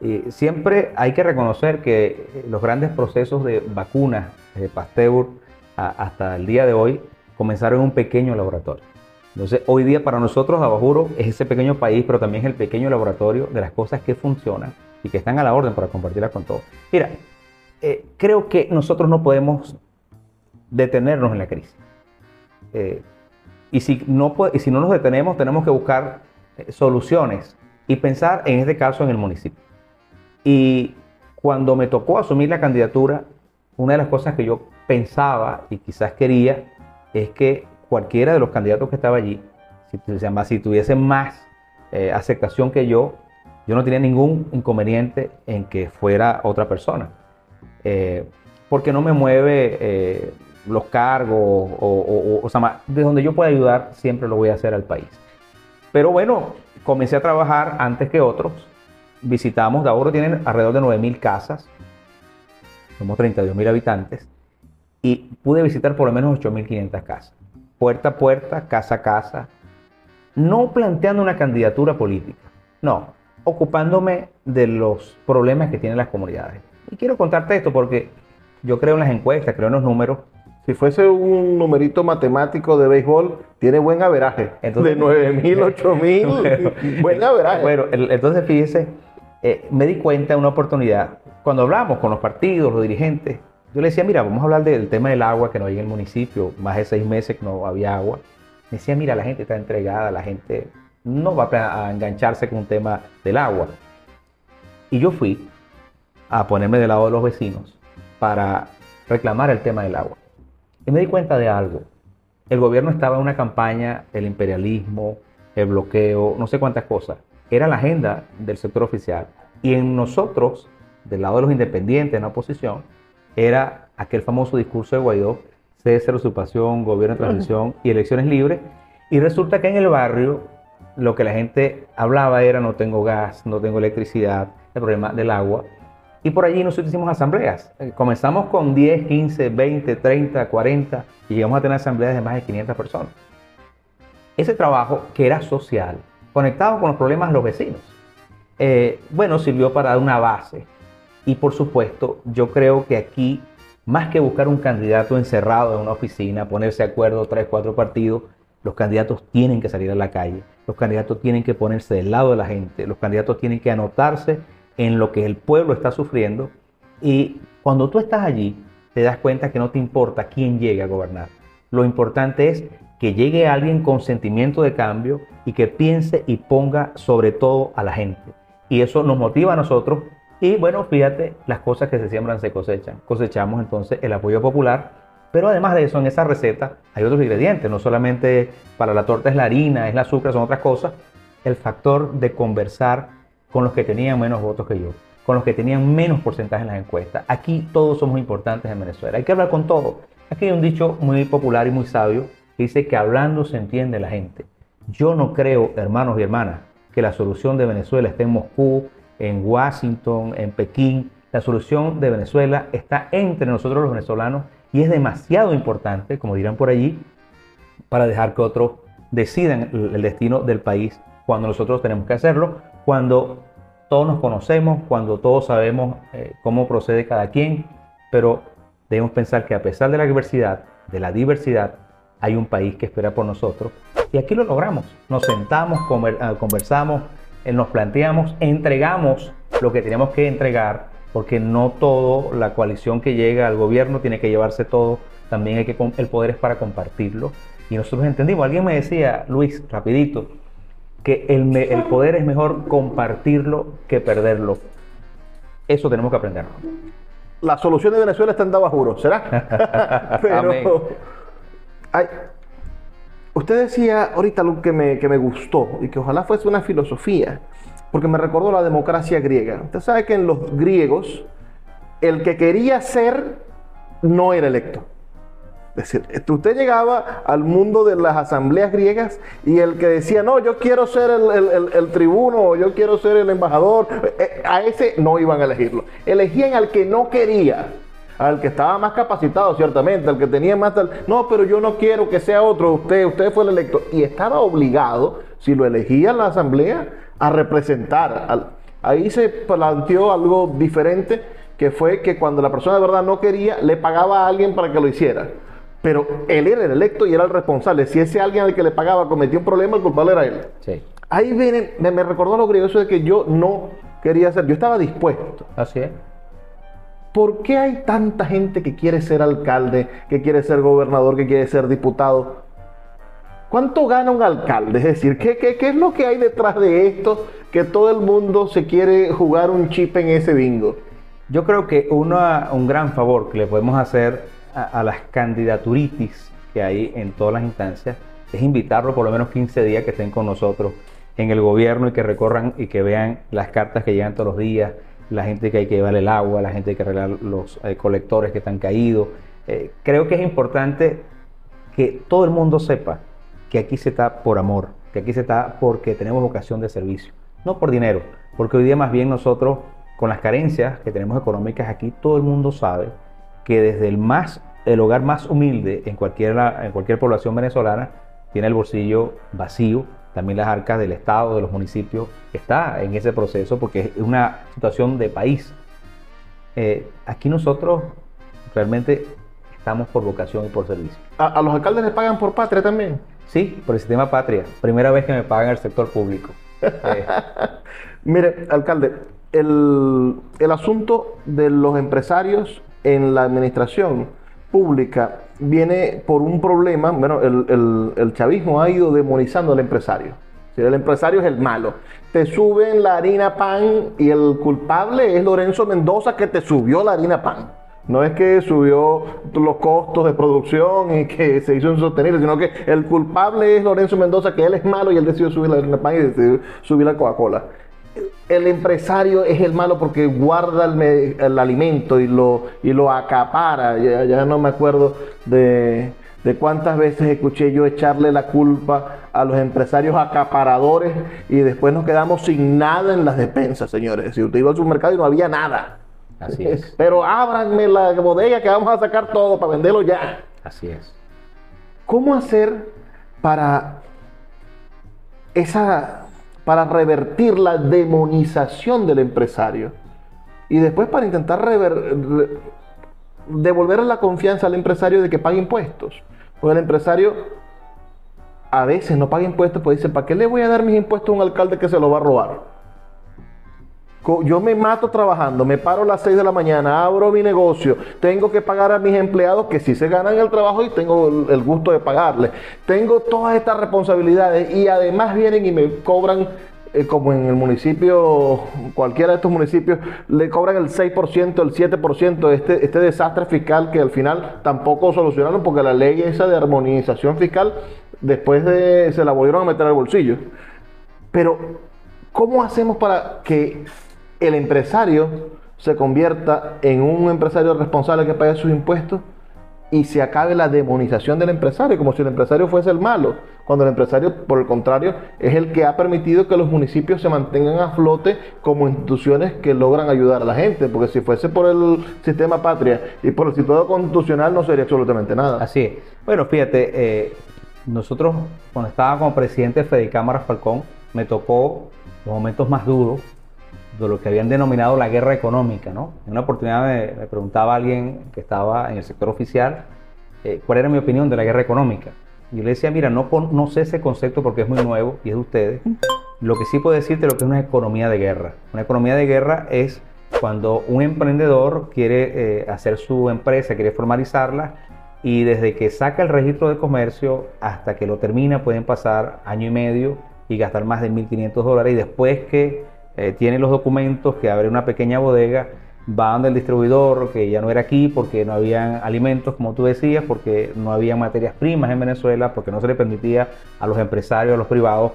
Eh, siempre hay que reconocer que eh, los grandes procesos de vacunas de Pasteur a- hasta el día de hoy comenzaron en un pequeño laboratorio. Entonces, hoy día para nosotros Dabajuro es ese pequeño país, pero también es el pequeño laboratorio de las cosas que funcionan y que están a la orden para compartirlas con todos. Mira, eh, creo que nosotros no podemos detenernos en la crisis. Eh, y, si no, y si no nos detenemos, tenemos que buscar eh, soluciones y pensar en este caso en el municipio. Y cuando me tocó asumir la candidatura, una de las cosas que yo pensaba y quizás quería es que cualquiera de los candidatos que estaba allí, si, si tuviese más eh, aceptación que yo, yo no tenía ningún inconveniente en que fuera otra persona. Eh, porque no me mueve los cargos o, o- o- o sea, de donde yo pueda ayudar, siempre lo voy a hacer al país. Pero bueno, comencé a trabajar antes que otros. Visitamos, Dauro tiene alrededor de 9.000 casas, somos 32.000 habitantes, y pude visitar por lo menos 8.500 casas, puerta a puerta, casa a casa, no planteando una candidatura política, no, ocupándome de los problemas que tienen las comunidades. Y quiero contarte esto porque yo creo en las encuestas, creo en los números, Si fuese un numerito matemático de béisbol, tiene buen averaje. Entonces- de 9000, 8000, buen averaje. Bueno, entonces fíjese, eh, me di cuenta de una oportunidad. Cuando hablamos con los partidos, los dirigentes, yo le decía, mira, vamos a hablar del tema del agua que no hay en el municipio, más de seis meses que no había agua. Me decía, mira, la gente está entregada, la gente no va a engancharse con un tema del agua. Y yo fui a ponerme del lado de los vecinos para reclamar el tema del agua. Y me di cuenta de algo. El gobierno estaba en una campaña, el imperialismo, el bloqueo, no sé cuántas cosas. Era la agenda del sector oficial. Y en nosotros, del lado de los independientes, en la oposición, era aquel famoso discurso de Guaidó, cese, usurpación, gobierno de transición y elecciones libres. Y resulta que en el barrio lo que la gente hablaba era no tengo gas, no tengo electricidad, el problema del agua. Y por allí nosotros hicimos asambleas. Eh, Comenzamos con 10, 15, 20, 30, 40 y llegamos a tener asambleas de más de 500 personas. Ese trabajo que era social, conectado con los problemas de los vecinos, eh, bueno, sirvió para dar una base. Y por supuesto, yo creo que aquí, más que buscar un candidato encerrado en una oficina, ponerse de acuerdo tres, cuatro partidos, los candidatos tienen que salir a la calle, los candidatos tienen que ponerse del lado de la gente, los candidatos tienen que anotarse en lo que el pueblo está sufriendo. Y cuando tú estás allí, te das cuenta que no te importa quién llegue a gobernar. Lo importante es que llegue alguien con sentimiento de cambio y que piense y ponga sobre todo a la gente. Y eso nos motiva a nosotros. Y bueno, fíjate, las cosas que se siembran se cosechan. Cosechamos entonces el apoyo popular. Pero además de eso, en esa receta hay otros ingredientes. No solamente para la torta es la harina, es el azúcar, son otras cosas. El factor de conversar con los que tenían menos votos que yo, con los que tenían menos porcentaje en las encuestas. Aquí todos somos importantes en Venezuela. Hay que hablar con todos. Aquí hay un dicho muy popular y muy sabio que dice que hablando se entiende la gente. Yo no creo, hermanos y hermanas, que la solución de Venezuela esté en Moscú, en Washington, en Pekín. La solución de Venezuela está entre nosotros los venezolanos y es demasiado importante, como dirán por allí, para dejar que otros decidan el destino del país cuando nosotros tenemos que hacerlo, cuando todos nos conocemos, cuando todos sabemos eh, cómo procede cada quien, pero debemos pensar que a pesar de la diversidad, de la diversidad, hay un país que espera por nosotros y aquí lo logramos. Nos sentamos, ah, conversamos, eh, nos planteamos, entregamos lo que teníamos que entregar, porque no todo, la coalición que llega al gobierno tiene que llevarse todo, también el poder es para compartirlo. Y nosotros entendimos, alguien me decía, Luis, rapidito, que el, el poder es mejor compartirlo que perderlo. Eso tenemos que aprender. La solución de Venezuela está en Dabajuro, ¿será? Pero, ay, usted decía ahorita algo que me, que me gustó y que ojalá fuese una filosofía, porque me recordó la democracia griega. Usted sabe que en los griegos el que quería ser no era electo. Es decir, este, usted llegaba al mundo de las asambleas griegas y el que decía, no, yo quiero ser el, el- el- tribuno, o yo quiero ser el embajador, eh, a ese no iban a elegirlo. Elegían al que no quería, al que estaba más capacitado, ciertamente, al que tenía más tal. No, pero yo no quiero que sea otro, usted, usted fue el electo. Y estaba obligado, si lo elegía la asamblea, a representar. Ahí se planteó algo diferente, que fue que cuando la persona de verdad no quería, le pagaba a alguien para que lo hiciera. Pero él era el electo y era el responsable. Si ese alguien al que le pagaba cometió un problema, el culpable era él. Sí. Ahí viene, me, me recordó lo griego eso de que yo no quería hacer, yo estaba dispuesto. Así es. ¿Por qué hay tanta gente que quiere ser alcalde, que quiere ser gobernador, que quiere ser diputado? ¿Cuánto gana un alcalde? Es decir, ¿qué, qué, qué es lo que hay detrás de esto que todo el mundo se quiere jugar un chip en ese bingo? Yo creo que una, un gran favor que le podemos hacer a, las candidaturitis que hay en todas las instancias es invitarlo por lo menos 15 días que estén con nosotros en el gobierno y que recorran y que vean las cartas que llegan todos los días, la gente que hay que llevar el agua, la gente que arreglar los eh, colectores que están caídos. Eh, creo que es importante que todo el mundo sepa que aquí se está por amor, que aquí se está porque tenemos vocación de servicio, no por dinero, porque hoy día más bien nosotros, con las carencias que tenemos económicas aquí, todo el mundo sabe que desde el más el hogar más humilde en cualquier, en cualquier población venezolana tiene el bolsillo vacío, también las arcas del Estado, de los municipios, está en ese proceso porque es una situación de país. Eh, aquí nosotros realmente estamos por vocación y por servicio. ¿A, ¿A, los alcaldes les pagan por patria también? Sí, por el sistema patria. Primera vez que me pagan el sector público. Eh. Mire, alcalde, el, el asunto de los empresarios en la administración pública viene por un problema, bueno, el, el, el, chavismo ha ido demonizando al empresario. Si el empresario es el malo. Te suben la harina pan y el culpable es Lorenzo Mendoza que te subió la harina pan. No es que subió los costos de producción y que se hizo insostenible, sino que el culpable es Lorenzo Mendoza, que él es malo y él decidió subir la harina pan y decidió subir la Coca-Cola el empresario es el malo porque guarda el, el alimento y lo, y lo acapara. Ya, ya, no me acuerdo de, de cuántas veces escuché yo echarle la culpa a los empresarios acaparadores y después nos quedamos sin nada en las despensas, señores. Si usted iba al supermercado y no había nada. Así es. Pero ábranme la bodega que vamos a sacar todo para venderlo ya. Así es. ¿Cómo hacer para esa para revertir la demonización del empresario y después para intentar rever, la confianza al empresario de que pague impuestos. Porque el empresario a veces no paga impuestos, pues dice, ¿para qué le voy a dar mis impuestos a un alcalde que se lo va a robar? Yo me mato trabajando, me paro a las 6 de la mañana, abro mi negocio, tengo que pagar a mis empleados que sí se ganan el trabajo y tengo el gusto de pagarles. Tengo todas estas responsabilidades y además vienen y me cobran, eh, como en el municipio, cualquiera de estos municipios, le cobran el 6%, el 7%, este, este desastre fiscal que al final tampoco solucionaron porque la ley esa de armonización fiscal después de se la volvieron a meter al bolsillo. Pero, ¿cómo hacemos para que el empresario se convierta en un empresario responsable que pague sus impuestos y se acabe la demonización del empresario, como si el empresario fuese el malo, cuando el empresario, por el contrario, es el que ha permitido que los municipios se mantengan a flote como instituciones que logran ayudar a la gente, porque si fuese por el sistema patria y por el sistema constitucional no sería absolutamente nada. Así es. Bueno, fíjate, eh, nosotros cuando estaba como presidente de Fede Cámara Falcón, me tocó los momentos más duros de lo que habían denominado la guerra económica. ¿no? En una oportunidad me, preguntaba alguien que estaba en el sector oficial eh, cuál era mi opinión de la guerra económica. Yo le decía, mira, no, no sé ese concepto porque es muy nuevo y es de ustedes. Lo que sí puedo decirte lo que es una economía de guerra. Una economía de guerra es cuando un emprendedor quiere eh, hacer su empresa, quiere formalizarla y desde que saca el registro de comercio hasta que lo termina pueden pasar año y medio y gastar más de 1.500 dólares y después que eh, tiene los documentos, que abre una pequeña bodega, va donde el distribuidor, que ya no era aquí porque no habían alimentos, como tú decías, porque no había materias primas en Venezuela, porque no se le permitía a los empresarios, a los privados,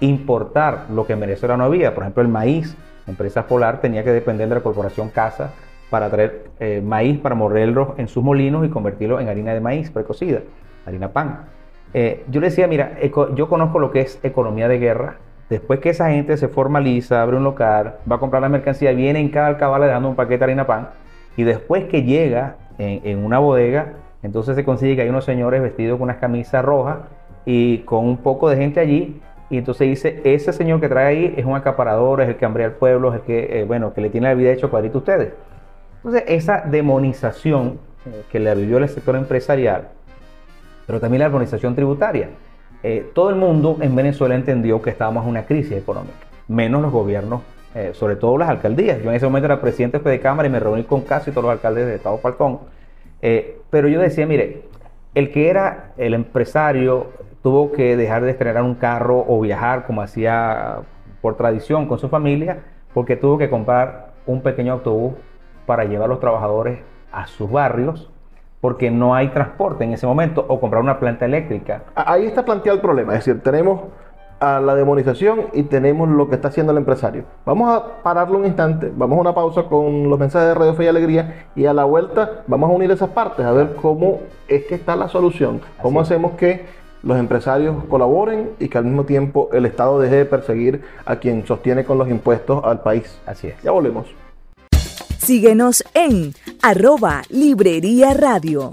importar lo que en Venezuela no había. Por ejemplo, el maíz, empresa Polar tenía que depender de la corporación Casa para traer eh, maíz para morrerlo en sus molinos y convertirlo en harina de maíz precocida, harina pan. Eh, yo le decía, mira, yo conozco lo que es economía de guerra, Después que esa gente se formaliza, abre un local, va a comprar la mercancía, viene en cada alcabala dando un paquete de harina pan Y después que llega en, una bodega, entonces se consigue que hay unos señores vestidos con unas camisas rojas y con un poco de gente allí. Y entonces dice, ese señor que trae ahí es un acaparador, es el que hambrea al pueblo, es el que, eh, bueno, que le tiene la vida hecho cuadrito a ustedes. Entonces, esa demonización eh, que le vivió el sector empresarial, pero también la demonización tributaria. Eh, todo el mundo en Venezuela entendió que estábamos en una crisis económica, menos los gobiernos, eh, sobre todo las alcaldías. Yo en ese momento era presidente de Cámara y me reuní con casi todos los alcaldes de Estado Falcón. Eh, pero yo decía, mire, el que era el empresario tuvo que dejar de estrenar un carro o viajar como hacía por tradición con su familia, porque tuvo que comprar un pequeño autobús para llevar a los trabajadores a sus barrios, porque no hay transporte en ese momento, o comprar una planta eléctrica. Ahí está planteado el problema, es decir, tenemos a la demonización y tenemos lo que está haciendo el empresario. Vamos a pararlo un instante, vamos a una pausa con los mensajes de Radio Fe y Alegría y a la vuelta vamos a unir esas partes, a ver cómo es que está la solución, cómo Así hacemos que los empresarios colaboren y que al mismo tiempo el Estado deje de perseguir a quien sostiene con los impuestos al país. Así es. Ya volvemos. Síguenos en arroba Librería Radio.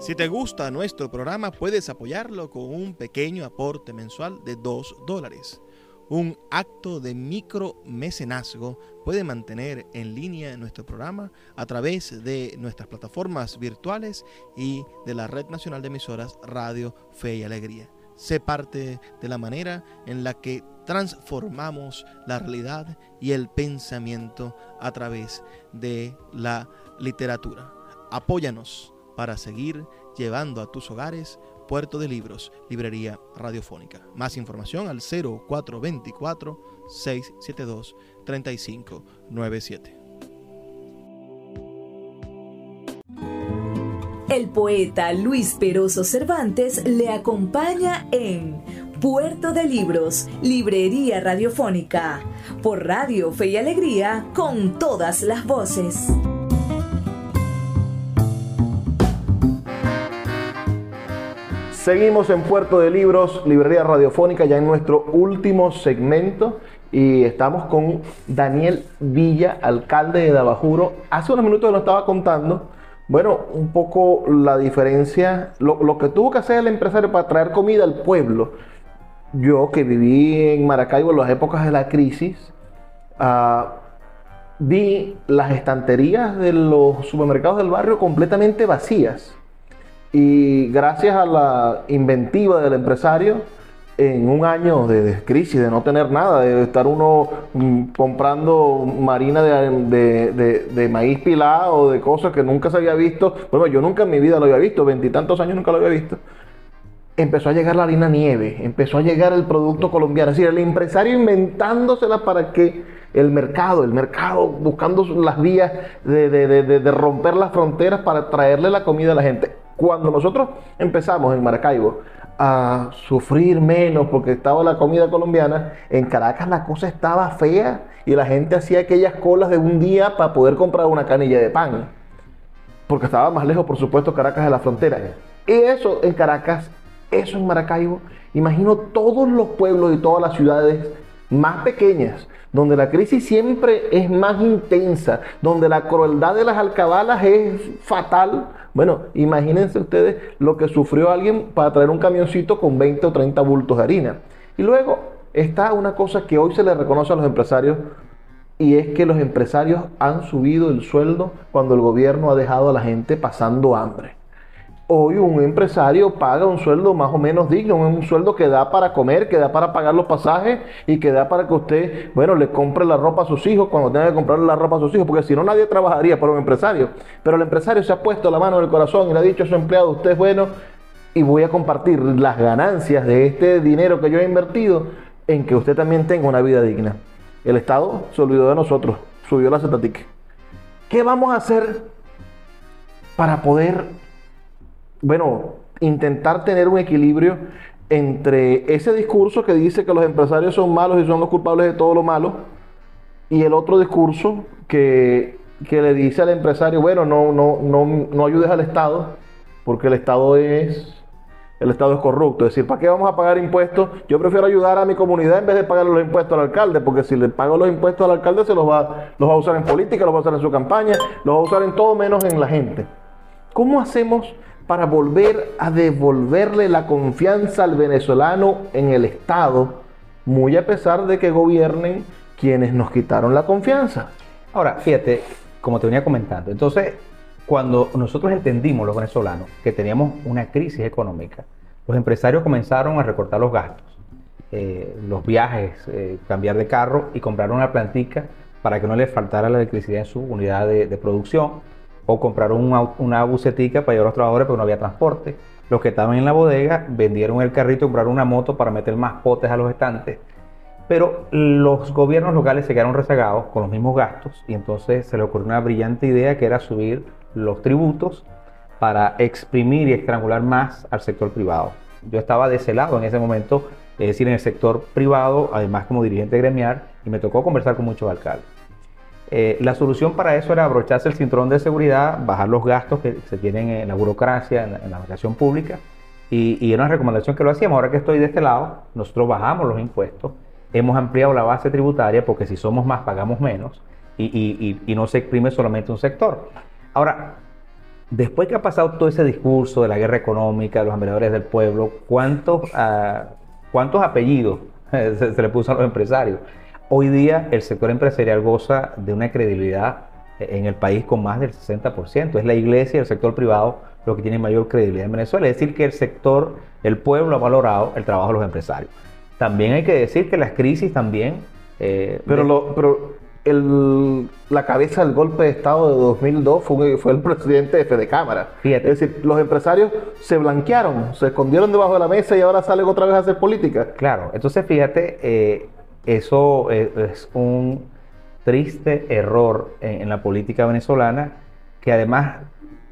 Si te gusta nuestro programa, puedes apoyarlo con un pequeño aporte mensual de 2 dólares. Un acto de micromecenazgo puede mantener en línea nuestro programa a través de nuestras plataformas virtuales y de la Red Nacional de Emisoras Radio Fe y Alegría. Sé parte de la manera en la que transformamos la realidad y el pensamiento a través de la literatura. Apóyanos para seguir llevando a tus hogares Puerto de Libros, Librería Radiofónica. Más información al 0424 672 3597. El poeta Luis Peroso Cervantes le acompaña en Puerto de Libros, Librería Radiofónica, por Radio Fe y Alegría, con todas las voces. Seguimos en Puerto de Libros, Librería Radiofónica, ya en nuestro último segmento. Y estamos con Daniel Villa, alcalde de Dabajuro. Hace unos minutos nos estaba contando, bueno, un poco la diferencia, lo, que tuvo que hacer el empresario para traer comida al pueblo. Yo que viví en Maracaibo en las épocas de la crisis, ah, vi las estanterías de los supermercados del barrio completamente vacías. Y gracias a la inventiva del empresario, en un año de, de crisis, de no tener nada, de estar uno mm, comprando marina de, de- de- maíz pilado, de cosas que nunca se había visto. Bueno, yo nunca en mi vida lo había visto, veintitantos años nunca lo había visto. Empezó a llegar la harina nieve, empezó a llegar el producto colombiano. Es decir, el empresario inventándosela para que el mercado, el mercado buscando las vías de romper las fronteras para traerle la comida a la gente. Cuando nosotros empezamos en Maracaibo a sufrir menos porque estaba la comida colombiana, en Caracas la cosa estaba fea y la gente hacía aquellas colas de un día para poder comprar una canilla de pan porque estaba más lejos, por supuesto, Caracas de la frontera. Y eso en Caracas, eso en Maracaibo, imagino todos los pueblos y todas las ciudades más pequeñas, donde la crisis siempre es más intensa, donde la crueldad de las alcabalas es fatal. Bueno, imagínense ustedes lo que sufrió alguien para traer un camioncito con 20 o 30 bultos de harina. Y luego está una cosa que hoy se le reconoce a los empresarios y es que los empresarios han subido el sueldo cuando el gobierno ha dejado a la gente pasando hambre. Hoy un empresario paga un sueldo más o menos digno, un sueldo que da para comer, que da para pagar los pasajes y que da para que usted, bueno, le compre la ropa a sus hijos cuando tenga que comprarle la ropa a sus hijos, porque si no nadie trabajaría para un empresario. Pero el empresario se ha puesto la mano en el corazón y le ha dicho a su empleado, usted es bueno y voy a compartir las ganancias de este dinero que yo he invertido en que usted también tenga una vida digna. El Estado se olvidó de nosotros, subió la cetatique. ¿Qué vamos a hacer para poder, bueno, intentar tener un equilibrio entre ese discurso que dice que los empresarios son malos y son los culpables de todo lo malo y el otro discurso que, que le dice al empresario, bueno, no, no, no, no ayudes al Estado porque el Estado es el Estado es corrupto. Es decir, ¿para qué vamos a pagar impuestos? Yo prefiero ayudar a mi comunidad en vez de pagar los impuestos al alcalde, porque si le pago los impuestos al alcalde se los va, los va a usar en política, los va a usar en su campaña, los va a usar en todo menos en la gente. ¿Cómo hacemos para volver a devolverle la confianza al venezolano en el Estado, muy a pesar de que gobiernen quienes nos quitaron la confianza? Ahora, fíjate, como te venía comentando, entonces, cuando nosotros entendimos los venezolanos que teníamos una crisis económica, los empresarios comenzaron a recortar los gastos, eh, los viajes, eh, cambiar de carro y comprar una plantica para que no les faltara la electricidad en su unidad de, de producción o compraron una, bucetica para llevar a los trabajadores porque no había transporte. Los que estaban en la bodega vendieron el carrito y compraron una moto para meter más potes a los estantes. Pero los gobiernos locales se quedaron rezagados con los mismos gastos y entonces se le ocurrió una brillante idea que era subir los tributos para exprimir y estrangular más al sector privado. Yo estaba de ese lado en ese momento, es decir, en el sector privado, además como dirigente gremial, y me tocó conversar con muchos alcaldes. Eh, la solución para eso era abrocharse el cinturón de seguridad, bajar los gastos que se tienen en la burocracia, en la, educación pública, y, y, era una recomendación que lo hacíamos. Ahora que estoy de este lado, nosotros bajamos los impuestos, hemos ampliado la base tributaria, porque si somos más, pagamos menos, y, no se exprime solamente un sector. Ahora, después que ha pasado todo ese discurso de la guerra económica, de los admiradores del pueblo, ¿cuántos, ¿cuántos apellidos se, se le puso a los empresarios? Hoy día el sector empresarial goza de una credibilidad en el país con más del 60%. Es la iglesia y el sector privado lo que tiene mayor credibilidad en Venezuela. Es decir, que el sector, el pueblo ha valorado el trabajo de los empresarios. También hay que decir que las crisis también... Eh, pero, lo, pero el, la cabeza del golpe de Estado de 2002 fue, fue el presidente de Fede Cámara. Es decir, los empresarios se blanquearon, se escondieron debajo de la mesa y ahora salen otra vez a hacer política. Claro, entonces fíjate, eh, eso es, un triste error en, la política venezolana que además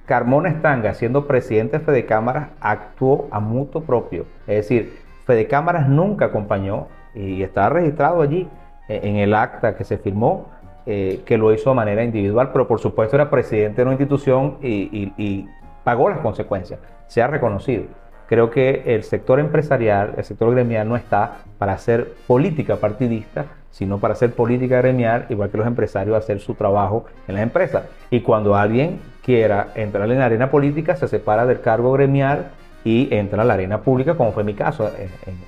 Carmona Estanga, siendo presidente de Fede Cámaras, actuó a mutuo propio. Es decir, Fede Cámaras nunca acompañó y está registrado allí eh, en el acta que se firmó eh, que lo hizo de manera individual, pero por supuesto era presidente de una institución y pagó las consecuencias. Se ha reconocido. Creo que el sector empresarial, el sector gremial no está para hacer política partidista, sino para hacer política gremial, igual que los empresarios hacer su trabajo en las empresas. Y cuando alguien quiera entrar en la arena política, se separa del cargo gremial y entra a la arena pública, como fue mi caso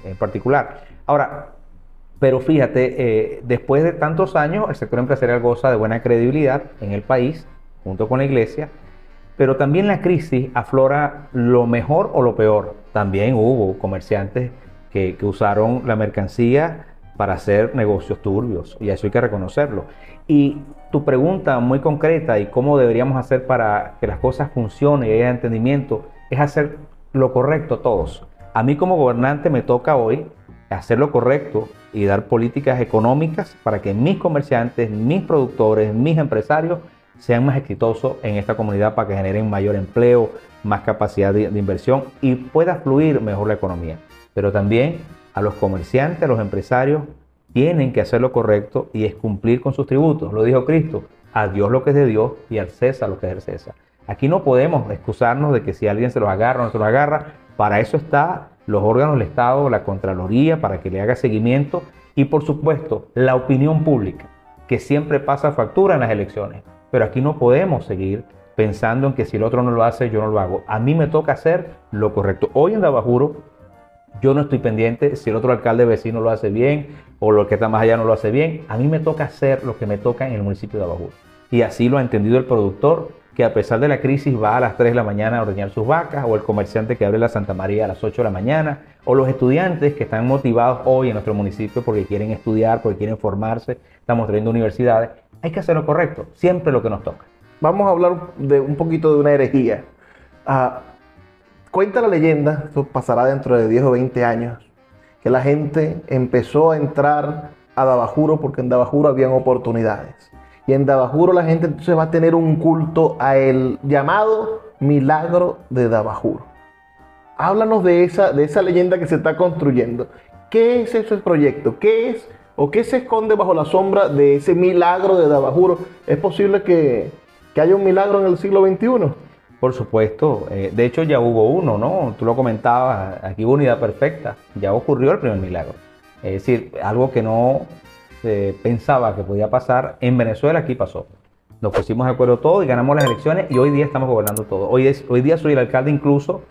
en, particular. Ahora, pero fíjate, eh, después de tantos años, el sector empresarial goza de buena credibilidad en el país, junto con la iglesia, pero también la crisis aflora lo mejor o lo peor. También hubo comerciantes que, usaron la mercancía para hacer negocios turbios y eso hay que reconocerlo. Y tu pregunta muy concreta y cómo deberíamos hacer para que las cosas funcionen y haya entendimiento es hacer lo correcto todos. A mí como gobernante me toca hoy hacer lo correcto y dar políticas económicas para que mis comerciantes, mis productores, mis empresarios sean más exitosos en esta comunidad para que generen mayor empleo, más capacidad de, inversión y pueda fluir mejor la economía. Pero también a los comerciantes, a los empresarios, tienen que hacer lo correcto y es cumplir con sus tributos. Lo dijo Cristo, a Dios lo que es de Dios y al César lo que es del César. Aquí no podemos excusarnos de que si alguien se los agarra o no se los agarra, para eso está los órganos del Estado, la Contraloría, para que le haga seguimiento y por supuesto la opinión pública, que siempre pasa factura en las elecciones. Pero aquí no podemos seguir pensando en que si el otro no lo hace, yo no lo hago. A mí me toca hacer lo correcto. Hoy en Dabajuro, yo no estoy pendiente si el otro alcalde vecino lo hace bien o lo que está más allá no lo hace bien. A mí me toca hacer lo que me toca en el municipio de Dabajuro. Y así lo ha entendido el productor, que a pesar de la crisis va a las 3 de la mañana a ordeñar sus vacas, o el comerciante que abre la Santa María a las 8 de la mañana, o los estudiantes que están motivados hoy en nuestro municipio porque quieren estudiar, porque quieren formarse, estamos trayendo universidades hay que hacer lo correcto, siempre lo que nos toca. Vamos a hablar de un poquito de una herejía. Ah, cuenta la leyenda, esto pasará dentro de 10 o 20 años, que la gente empezó a entrar a Dabajuro porque en Dabajuro habían oportunidades. Y en Dabajuro la gente entonces va a tener un culto a el llamado milagro de Dabajuro. Háblanos de esa, de esa leyenda que se está construyendo. ¿Qué es ese proyecto? ¿Qué es ¿O qué se esconde bajo la sombra de ese milagro de Dabajuro? ¿Es posible que, haya un milagro en el siglo XXI? Por supuesto, eh, de hecho ya hubo uno, ¿no? Tú lo comentabas, aquí hubo unidad perfecta, ya ocurrió el primer milagro. Es decir, algo que no se pensaba que podía pasar en Venezuela, aquí pasó. Nos pusimos de acuerdo todos y ganamos las elecciones y hoy día estamos gobernando todo. Hoy, hoy día soy el alcalde incluso,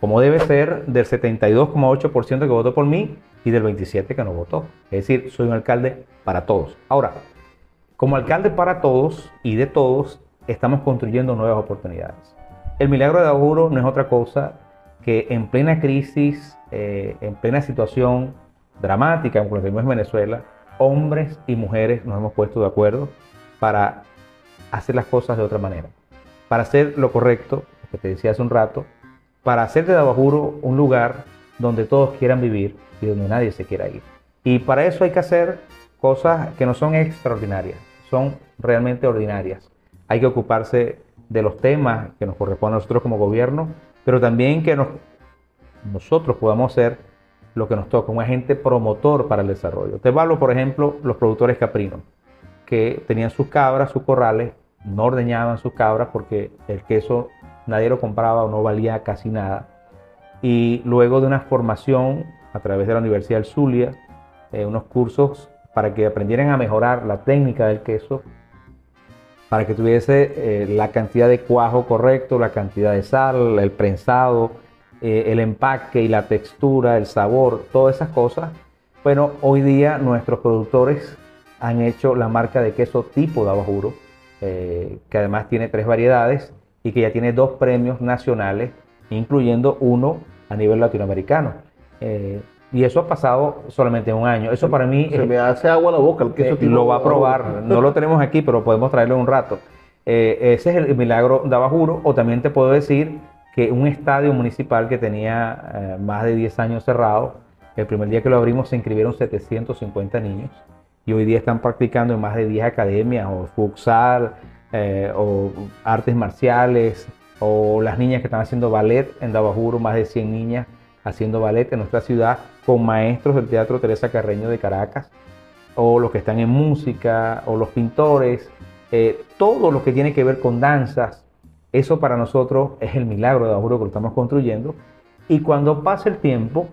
como debe ser, del 72,8% que votó por mí y del 27% que no votó. Es decir, soy un alcalde para todos. Ahora, como alcalde para todos y de todos, estamos construyendo nuevas oportunidades. El milagro de Aburo no es otra cosa que en plena crisis, eh, en plena situación dramática, como lo que vimos en Venezuela, hombres y mujeres nos hemos puesto de acuerdo para hacer las cosas de otra manera, para hacer lo correcto, que te decía hace un rato, para hacer de Dabajuro un lugar donde todos quieran vivir y donde nadie se quiera ir. Y para eso hay que hacer cosas que no son extraordinarias, son realmente ordinarias. Hay que ocuparse de los temas que nos corresponden a nosotros como gobierno, pero también que nosotros podamos ser lo que nos toca, un agente promotor para el desarrollo. Te hablo, por ejemplo, los productores caprinos, que tenían sus cabras, sus corrales, no ordeñaban sus cabras porque el queso nadie lo compraba o no valía casi nada. Y luego de una formación a través de la Universidad del Zulia, eh, unos cursos para que aprendieran a mejorar la técnica del queso, para que tuviese eh, la cantidad de cuajo correcto, la cantidad de sal, el prensado, eh, el empaque y la textura, el sabor, todas esas cosas. Bueno, hoy día nuestros productores han hecho la marca de queso tipo de Abajuro, que además tiene tres variedades y que ya tiene dos premios nacionales, incluyendo uno a nivel latinoamericano. Eh, y eso ha pasado solamente un año. Eso para mí... Se me hace agua la boca el queso tipo Lo va a probar. No lo tenemos aquí, pero podemos traerlo un rato. ese es el milagro de Abajuro. O también te puedo decir que un estadio municipal que tenía eh, más de 10 años cerrado, el primer día que lo abrimos se inscribieron 750 niños y hoy día están practicando en más de 10 academias o futsal eh, o artes marciales o las niñas que están haciendo ballet en Dabajuro, más de 100 niñas haciendo ballet en nuestra ciudad con maestros del Teatro Teresa Carreño de Caracas o los que están en música o los pintores, eh, todo lo que tiene que ver con danzas, eso para nosotros es el milagro de Abajuro que lo estamos construyendo. Y cuando pase el tiempo,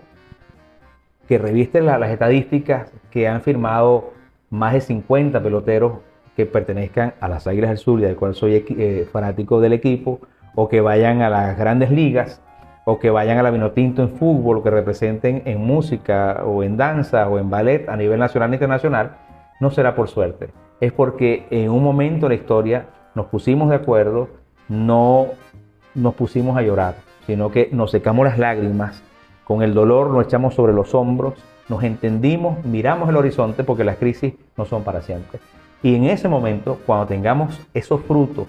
que reviste las estadísticas que han firmado más de 50 peloteros que pertenezcan a las Águilas del Sur, del cual soy eh, fanático del equipo, o que vayan a las grandes ligas, o que vayan a la Vinotinto en fútbol, o que representen en música, o en danza, o en ballet a nivel nacional e internacional, no será por suerte. Es porque en un momento de la historia nos pusimos de acuerdo, no nos pusimos a llorar, sino que nos secamos las lágrimas, con el dolor nos echamos sobre los hombros, nos entendimos, miramos el horizonte porque las crisis no son para siempre. Y en ese momento, cuando tengamos esos frutos,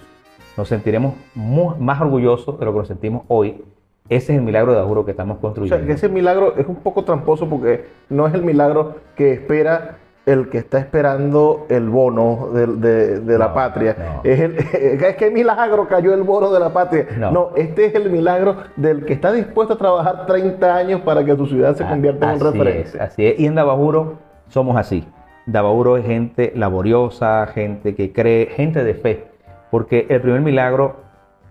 nos sentiremos más orgullosos de lo que nos sentimos hoy. Ese es el milagro de Ajuro que estamos construyendo. O sea, que ese milagro es un poco tramposo porque no es el milagro que espera el que está esperando el bono de, la patria. Es, el, es que milagro cayó el bono de la patria. No. este es el milagro del que está dispuesto a trabajar 30 años para que su ciudad se ah, convierta en un referente. así es. Y en Dabajuro somos así. Dabajuro es gente laboriosa, gente que cree, gente de fe. Porque el primer milagro,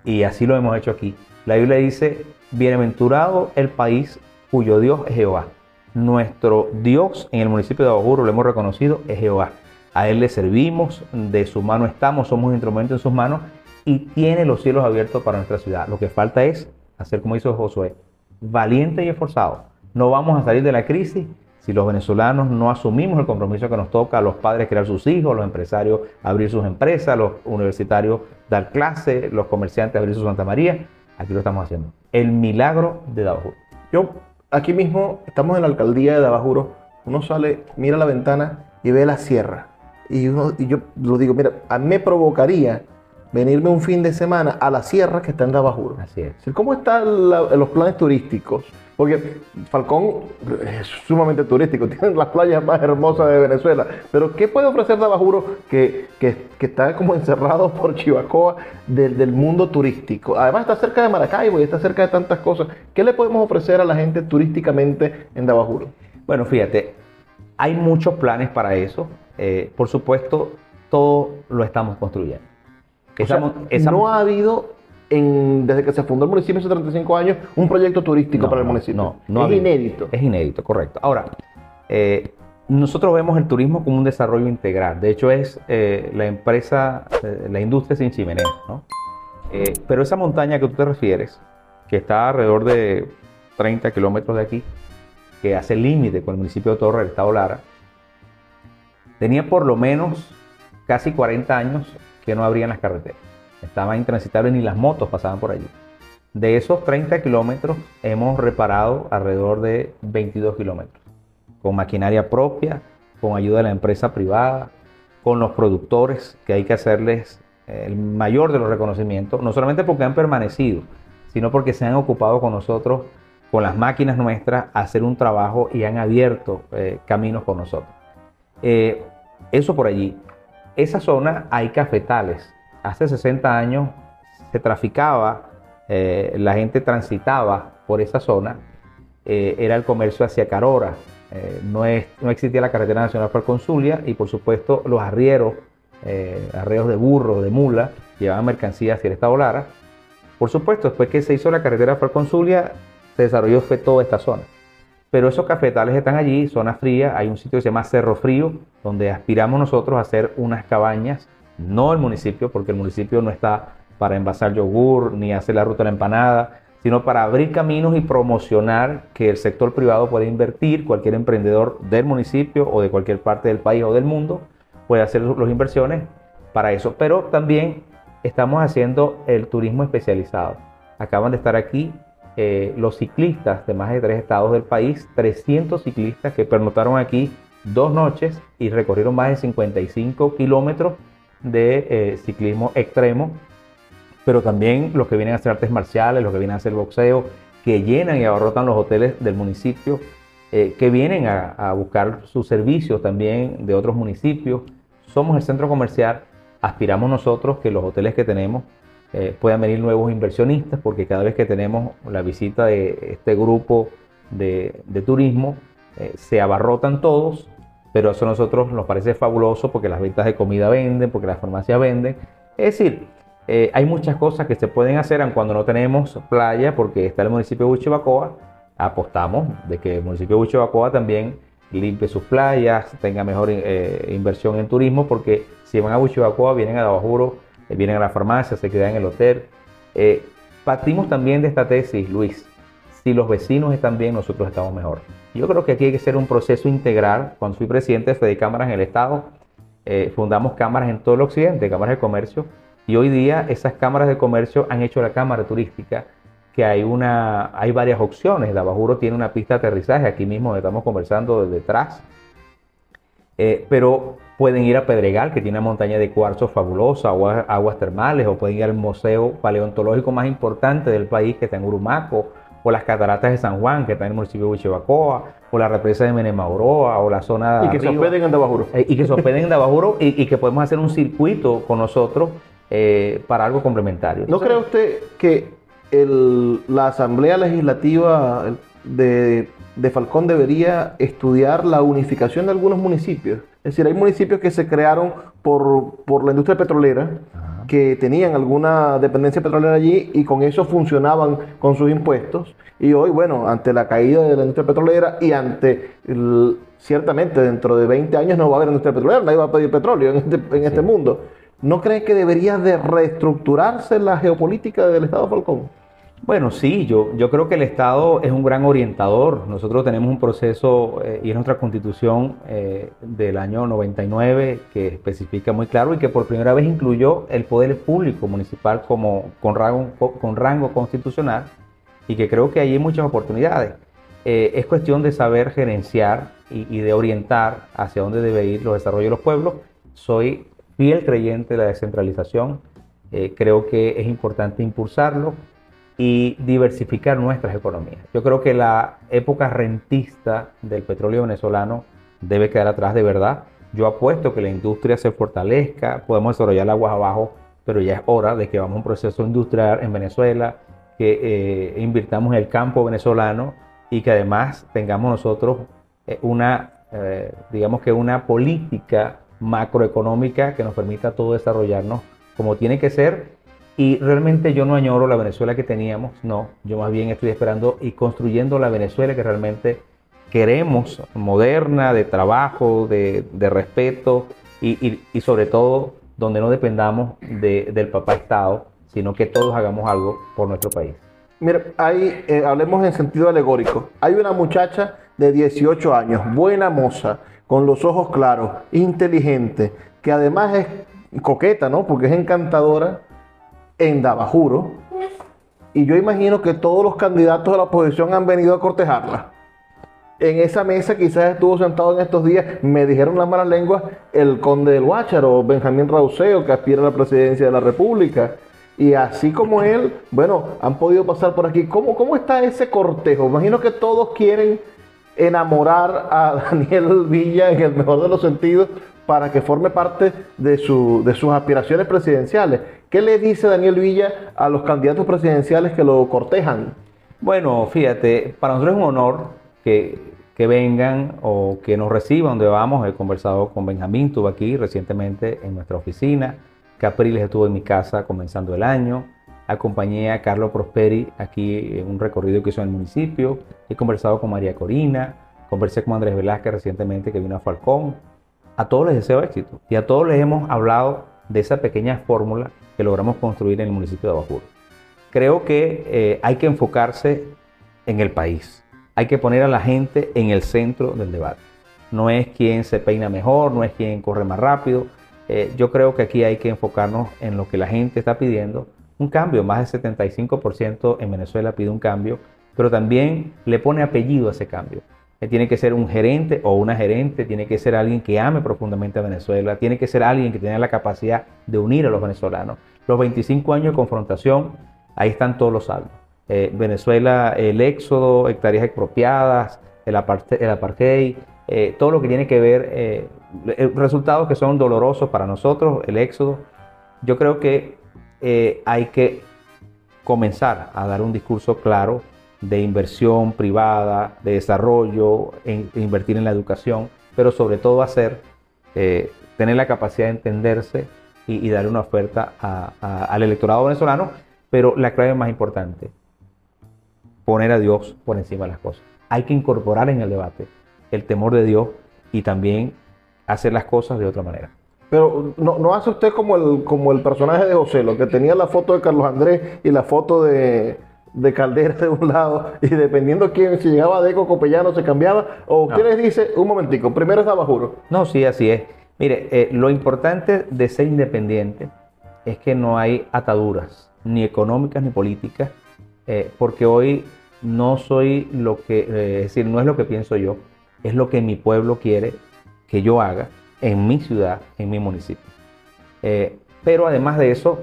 y así lo hemos hecho aquí, la Biblia dice, bienaventurado el país cuyo Dios es Jehová. Nuestro Dios en el municipio de Abajuro, lo hemos reconocido, es Jehová. A Él le servimos, de su mano estamos, somos un instrumento en sus manos y tiene los cielos abiertos para nuestra ciudad. Lo que falta es hacer como hizo Josué, valiente y esforzado. No vamos a salir de la crisis si los venezolanos no asumimos el compromiso que nos toca a los padres crear sus hijos, los empresarios abrir sus empresas, los universitarios dar clases, los comerciantes abrir su Santa María. Aquí lo estamos haciendo. El milagro de Dabajuro. Yo aquí mismo estamos en la alcaldía de Dabajuro. Uno sale, mira la ventana y ve la sierra. Y, uno, y yo lo digo, mira, a mí me provocaría venirme un fin de semana a la sierra que está en Dabajuro. Así es. ¿Cómo están los planes turísticos? Porque Falcón es sumamente turístico, tiene las playas más hermosas de Venezuela. Pero ¿qué puede ofrecer Dabajuro que, que, que está como encerrado por Chivacoa del, del, mundo turístico? Además está cerca de Maracaibo y está cerca de tantas cosas. ¿Qué le podemos ofrecer a la gente turísticamente en Dabajuro? Bueno, fíjate, hay muchos planes para eso. Eh, por supuesto, todo lo estamos construyendo. no ha habido en, desde que se fundó el municipio hace 35 años, un proyecto turístico No, para el municipio. No, no es había. inédito. Es inédito, correcto. Ahora, eh, nosotros vemos el turismo como un desarrollo integral. De hecho, es eh, la empresa, eh, la industria sin chimenea, ¿no? Pero esa montaña que tú te refieres, que está alrededor de 30 kilómetros de aquí, que hace límite con el municipio de Torre del Estado Lara, tenía por lo menos casi 40 años que no abrían las carreteras. Estaban intransitables ni las motos pasaban por allí. De esos 30 kilómetros hemos reparado alrededor de 22 kilómetros, con maquinaria propia, con ayuda de la empresa privada, con los productores, que hay que hacerles eh, el mayor de los reconocimientos, no solamente porque han permanecido, sino porque se han ocupado con nosotros, con las máquinas nuestras, hacer un trabajo y han abierto eh, caminos con nosotros. Eh, eso por allí. Esa zona hay cafetales. Hace 60 años se traficaba, eh, la gente transitaba por esa zona. eh, era el comercio hacia Carora. Eh, no, existía la carretera nacional por Consulia y por supuesto los arrieros, arreos de burro, de mula, llevaban mercancías hacia el estado Lara. Por supuesto, después que se hizo la carretera Consulia, se desarrolló fue toda esta zona. Pero esos cafetales están allí, zona fría, hay un sitio que se llama Cerro Frío, donde aspiramos nosotros a hacer unas cabañas, no el municipio, porque el municipio no está para envasar yogur ni hacer la ruta de la empanada, sino para abrir caminos y promocionar que el sector privado puede invertir, cualquier emprendedor del municipio o de cualquier parte del país o del mundo puede hacer las inversiones para eso. Pero también estamos haciendo el turismo especializado. Acaban de estar aquí eh, los ciclistas de más de tres estados del país, 300 ciclistas que pernotaron aquí dos noches y recorrieron más de 55 kilómetros de eh, ciclismo extremo, pero también los que vienen a hacer artes marciales, los que vienen a hacer boxeo, que llenan y abarrotan los hoteles del municipio, eh, que vienen a, buscar sus servicios también de otros municipios. Somos el centro comercial, aspiramos nosotros que los hoteles que tenemos eh, puedan venir nuevos inversionistas, porque cada vez que tenemos la visita de este grupo de, turismo, se abarrotan todos, pero eso a nosotros nos parece fabuloso porque las ventas de comida venden, porque las farmacias venden. Es decir, eh, hay muchas cosas que se pueden hacer aun cuando no tenemos playa, porque está el municipio de Huichibacoa. Apostamos de que el municipio de Huichibacoa también limpie sus playas, tenga mejor eh, inversión en turismo, porque si van a Huichibacoa, vienen a Dabajuro, eh, vienen a la farmacia, se quedan en el hotel. Partimos también de esta tesis, Luis. Si los vecinos están bien, nosotros estamos mejor. Yo creo que aquí hay que hacer un proceso integral. Cuando fui presidente de Fede Cámaras en el Estado, eh, fundamos cámaras en todo el occidente, cámaras de comercio, y hoy día esas cámaras de comercio han hecho la cámara turística, que hay, una, hay varias opciones. Dabajuro tiene una pista de aterrizaje, aquí mismo estamos conversando desde detrás. Eh, pero pueden ir a Pedregal, que tiene una montaña de cuarzo fabulosa, aguas, aguas termales, o pueden ir al museo paleontológico más importante del país, que está en Urumaco, o las cataratas de San Juan, que está en el municipio de Huichibacoa, o la represa de Menemauroa, o la zona de Y que se hospeden en Dabajuro. Eh, y que se hospeden en Dabajuro y, y que podemos hacer un circuito con nosotros eh, para algo complementario. ¿No cree usted que el- la Asamblea Legislativa de, de Falcón debería estudiar la unificación de algunos municipios? Es decir, hay municipios que se crearon por, por la industria petrolera, que tenían alguna dependencia petrolera allí y con eso funcionaban con sus impuestos. Y hoy, bueno, ante la caída de la industria petrolera y ante, el- ciertamente, dentro de 20 años no va a haber industria petrolera, nadie va a pedir petróleo en este, en este mundo. ¿No cree que debería de reestructurarse la geopolítica del Estado Falcón? Bueno, sí, yo, creo que el Estado es un gran orientador. Nosotros tenemos un proceso, eh, y es nuestra constitución eh, del año 99, que especifica muy claro y que por primera vez incluyó el poder público municipal como, con, rango, con rango constitucional, y que creo que ahí hay muchas oportunidades. Eh, es cuestión de saber gerenciar y, y de orientar hacia dónde debe ir los desarrollos de los pueblos. Soy fiel creyente de la descentralización. Eh, creo que es importante impulsarlo y diversificar nuestras economías. Yo creo que la época rentista del petróleo venezolano debe quedar atrás de verdad. Yo apuesto que la industria se fortalezca, podemos desarrollar aguas abajo, pero ya es hora de que vamos a un proceso industrial en Venezuela, que eh, invirtamos en el campo venezolano y que además tengamos nosotros eh, una, eh, digamos que una política macroeconómica que nos permita todo desarrollarnos como tiene que ser Y realmente yo no añoro la Venezuela que teníamos, no, yo más bien estoy esperando y construyendo la Venezuela que realmente queremos, moderna, de trabajo, de, de respeto y, y, sobre todo donde no dependamos de, del papá Estado, sino que todos hagamos algo por nuestro país. Mira, hay, eh, hablemos en sentido alegórico. Hay una muchacha de 18 años, buena moza, con los ojos claros, inteligente, que además es coqueta, ¿no? Porque es encantadora en Dabajuro. Y yo imagino que todos los candidatos de la oposición han venido a cortejarla. En esa mesa quizás estuvo sentado en estos días, me dijeron las malas lenguas, el conde del Guácharo, Benjamín Rauseo, que aspira a la presidencia de la República. Y así como él, bueno, han podido pasar por aquí. ¿Cómo, cómo está ese cortejo? Imagino que todos quieren enamorar a Daniel Villa en el mejor de los sentidos para que forme parte de, su, de sus aspiraciones presidenciales. ¿Qué le dice Daniel Villa a los candidatos presidenciales que lo cortejan? Bueno, fíjate, para nosotros es un honor que, que vengan o que nos reciban donde vamos. He conversado con Benjamín, estuvo aquí recientemente en nuestra oficina. Capriles estuvo en mi casa comenzando el año. Acompañé a Carlos Prosperi aquí en un recorrido que hizo en el municipio. He conversado con María Corina. Conversé con Andrés Velázquez recientemente que vino a Falcón. A todos les deseo éxito y a todos les hemos hablado de esa pequeña fórmula que logramos construir en el municipio de Abajuro. Creo que eh, hay que enfocarse en el país. Hay que poner a la gente en el centro del debate. No es quien se peina mejor, no es quien corre más rápido, eh, yo creo que aquí hay que enfocarnos en lo que la gente está pidiendo, un cambio, más del 75% en Venezuela pide un cambio, pero también le pone apellido a ese cambio. Tiene que ser un gerente o una gerente, tiene que ser alguien que ame profundamente a Venezuela, tiene que ser alguien que tenga la capacidad de unir a los venezolanos. Los 25 años de confrontación, ahí están todos los saldos. Eh, Venezuela, el éxodo, hectáreas expropiadas, el, apartheid, eh, todo lo que tiene que ver, eh, resultados que son dolorosos para nosotros, el éxodo. Yo creo que hay que comenzar a dar un discurso claro de inversión privada, de desarrollo, invertir en la educación, pero sobre todo hacer, eh, tener la capacidad de entenderse y, y dar una oferta a, al electorado venezolano, pero la clave más importante, poner a Dios por encima de las cosas. Hay que incorporar en el debate el temor de Dios y también hacer las cosas de otra manera. Pero no, no hace usted como el, como el personaje de José, lo que tenía la foto de Carlos Andrés y la foto de, de Caldera de un lado, y dependiendo quién, si llegaba Deco Copellano, se cambiaba. O no. les dice, un momentico, primero es Abajuro. No, sí, así es. Mire, eh, lo importante de ser independiente es que no hay ataduras, ni económicas ni políticas, eh, porque hoy no soy lo que, eh, es decir, no es lo que pienso yo, es lo que mi pueblo quiere que yo haga en mi ciudad, en mi municipio. Pero además de eso,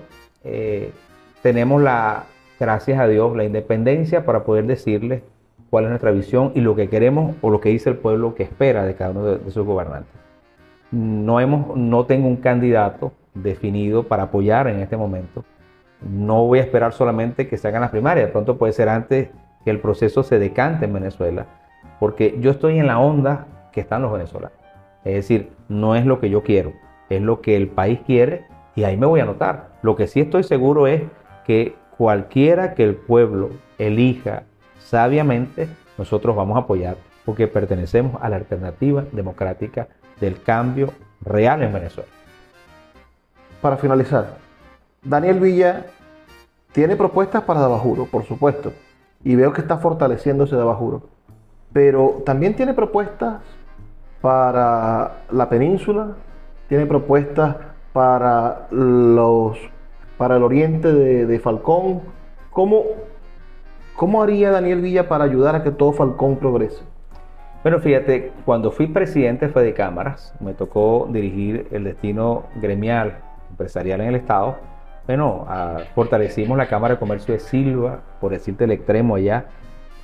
tenemos la, gracias a Dios, la independencia para poder decirles cuál es nuestra visión y lo que queremos o lo que dice el pueblo que espera de cada uno de, sus gobernantes. No, hemos, no tengo un candidato definido para apoyar en este momento. No voy a esperar solamente que se hagan las primarias, de pronto puede ser antes que el proceso se decante en Venezuela porque yo estoy en la onda que están los venezolanos. Es decir, no es lo que yo quiero, es lo que el país quiere y ahí me voy a anotar. Lo que sí estoy seguro es que cualquiera que el pueblo elija sabiamente, nosotros vamos a apoyar porque pertenecemos a la alternativa democrática del cambio real en Venezuela. Para finalizar, Daniel Villa tiene propuestas para Dabajuro, por supuesto, y veo que está fortaleciéndose Dabajuro pero también tiene propuestas para la península, tiene propuestas para los para el oriente de, de Falcón. ¿Cómo, ¿Cómo haría Daniel Villa para ayudar a que todo Falcón progrese? Bueno, fíjate, cuando fui presidente fue de cámaras, me tocó dirigir el destino gremial, empresarial en el Estado. Bueno, a, fortalecimos la Cámara de Comercio de Silva, por decirte el extremo allá,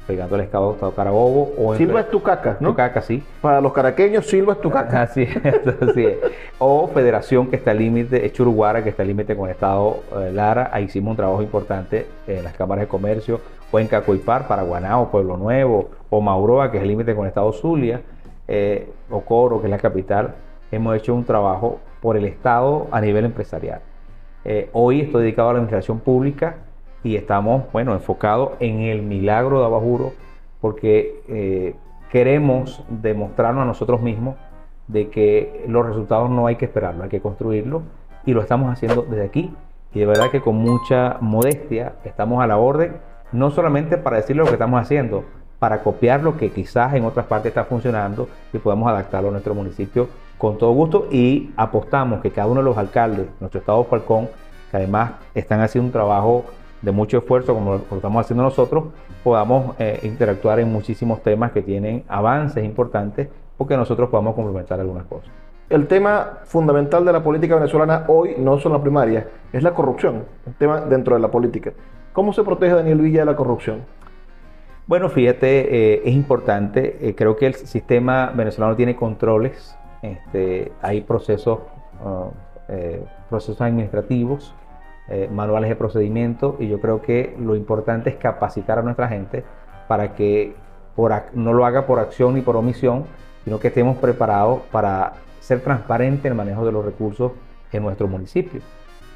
pegando el estado Carabobo. O Silva es Tucaca, ¿no? Tucaca, sí. Para los caraqueños, Silva es Tucaca. Así es, así es. O Federación, que está al límite, es Churuguara, que está al límite con el estado eh, Lara. Ahí hicimos un trabajo importante en las cámaras de comercio. O en Cacoipar, Paraguanao, Pueblo Nuevo. O Mauroa, que es el límite con el estado Zulia. Eh, o Coro, que es la capital. Hemos hecho un trabajo por el estado a nivel empresarial. Eh, hoy estoy dedicado a la administración pública y estamos, bueno, enfocados en el milagro de Abajuro porque eh, queremos demostrarnos a nosotros mismos de que los resultados no hay que esperarlos, hay que construirlos y lo estamos haciendo desde aquí. Y de verdad que con mucha modestia estamos a la orden, no solamente para decirle lo que estamos haciendo, para copiar lo que quizás en otras partes está funcionando y podamos adaptarlo a nuestro municipio con todo gusto. Y apostamos que cada uno de los alcaldes, nuestro estado Falcón, que además están haciendo un trabajo de mucho esfuerzo como lo estamos haciendo nosotros, podamos eh, interactuar en muchísimos temas que tienen avances importantes porque nosotros podamos complementar algunas cosas. El tema fundamental de la política venezolana hoy no son las primarias, es la corrupción, un tema dentro de la política. ¿Cómo se protege Daniel Villa de la corrupción? Bueno, fíjate, eh, es importante, eh, creo que el sistema venezolano tiene controles, este, hay procesos, uh, eh, procesos administrativos, manuales de procedimiento y yo creo que lo importante es capacitar a nuestra gente para que no lo haga por acción ni por omisión, sino que estemos preparados para ser transparentes en el manejo de los recursos en nuestro municipio.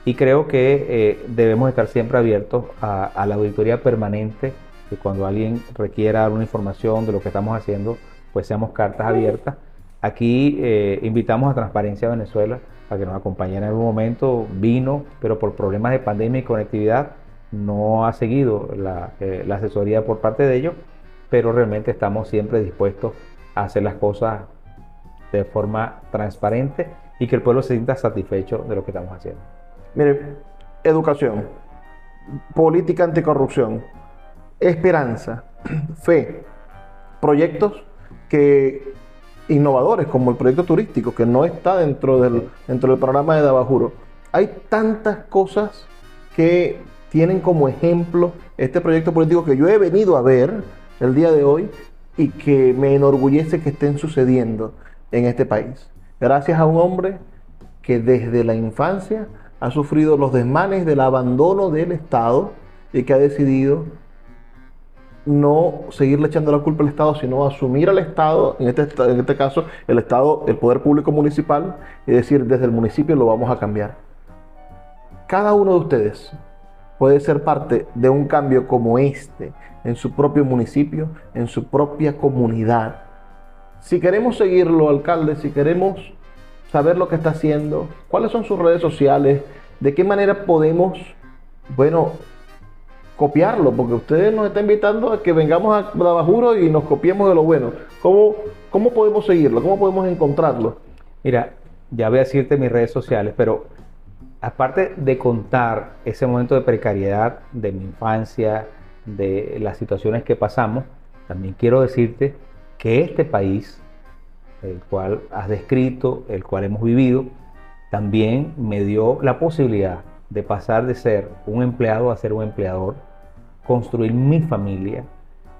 Y creo que debemos estar siempre abiertos a, la auditoría permanente que cuando alguien requiera alguna información de lo que estamos haciendo, pues seamos cartas abiertas. Aquí eh, invitamos a Transparencia Venezuela a que nos acompañe en algún momento. Vino, pero por problemas de pandemia y conectividad no ha seguido eh, la asesoría por parte de ellos, pero realmente estamos siempre dispuestos a hacer las cosas de forma transparente y que el pueblo se sienta satisfecho de lo que estamos haciendo. Mire, educación, política anticorrupción, esperanza, fe, proyectos que innovadores como el proyecto turístico que no está dentro del, dentro del programa de Dabajuro. Hay tantas cosas que tienen como ejemplo este proyecto político que yo he venido a ver el día de hoy y que me enorgullece que estén sucediendo en este país. Gracias a un hombre que desde la infancia ha sufrido los desmanes del abandono del Estado y que ha decidido no seguirle echando la culpa al Estado, sino asumir al Estado, en este, en este caso el Estado, el poder público municipal, y decir desde el municipio lo vamos a cambiar. Cada uno de ustedes puede ser parte de un cambio como este en su propio municipio, en su propia comunidad. Si queremos seguirlo, alcalde, si queremos saber lo que está haciendo, cuáles son sus redes sociales, de qué manera podemos, bueno, copiarlo, porque ustedes nos están invitando a que vengamos a Bajuro y nos copiemos de lo bueno. ¿Cómo, ¿Cómo podemos seguirlo? ¿Cómo podemos encontrarlo? Mira, ya voy a decirte mis redes sociales, pero aparte de contar ese momento de precariedad de mi infancia, de las situaciones que pasamos, también quiero decirte que este país, el cual has descrito, el cual hemos vivido, también me dio la posibilidad de pasar de ser un empleado a ser un empleador, construir mi familia,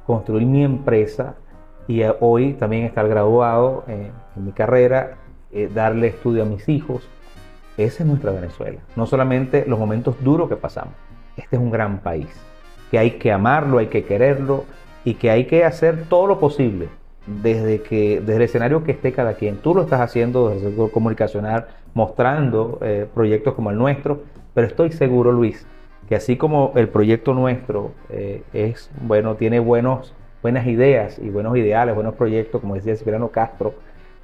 construir mi empresa y eh, hoy también estar graduado en, mi carrera, eh, darle estudio a mis hijos. Esa es nuestra Venezuela. No solamente los momentos duros que pasamos. Este es un gran país, que hay que amarlo, hay que quererlo y que hay que hacer todo lo posible desde, que, desde el escenario que esté cada quien. Tú lo estás haciendo desde el sector comunicacional, mostrando eh, proyectos como el nuestro, pero estoy seguro, Luis, que así como el proyecto nuestro eh, es bueno, tiene buenos, buenas ideas y buenos ideales, buenos proyectos, como decía Cipriano Castro,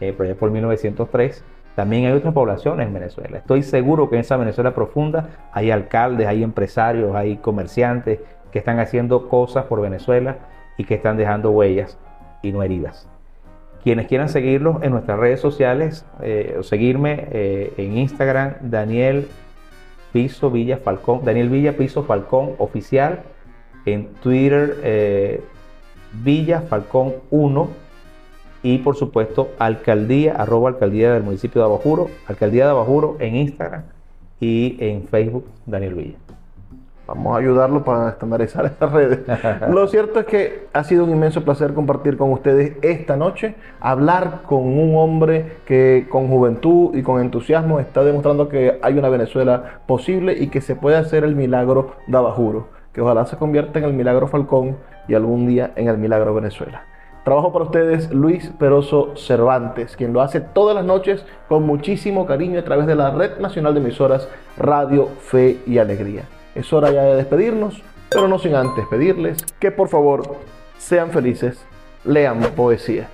eh, proyecto por 1903, también hay otras poblaciones en Venezuela. Estoy seguro que en esa Venezuela profunda hay alcaldes, hay empresarios, hay comerciantes que están haciendo cosas por Venezuela y que están dejando huellas y no heridas. Quienes quieran seguirlos en nuestras redes sociales eh, o seguirme en Instagram, Daniel Piso Villa Falcón, Daniel Villa Piso Falcón Oficial, en Twitter eh, Villa Falcón 1 y por supuesto alcaldía, arroba alcaldía del municipio de Abajuro, alcaldía de Abajuro en Instagram y en Facebook Daniel Villa. Vamos a ayudarlo para estandarizar estas redes. Lo cierto es que ha sido un inmenso placer compartir con ustedes esta noche, hablar con un hombre que con juventud y con entusiasmo está demostrando que hay una Venezuela posible y que se puede hacer el milagro de Abajuro, que ojalá se convierta en el milagro Falcón y algún día en el milagro Venezuela. Trabajo para ustedes Luis Peroso Cervantes, quien lo hace todas las noches con muchísimo cariño a través de la Red Nacional de Emisoras Radio Fe y Alegría. Es hora ya de despedirnos, pero no sin antes pedirles que por favor sean felices, lean poesía.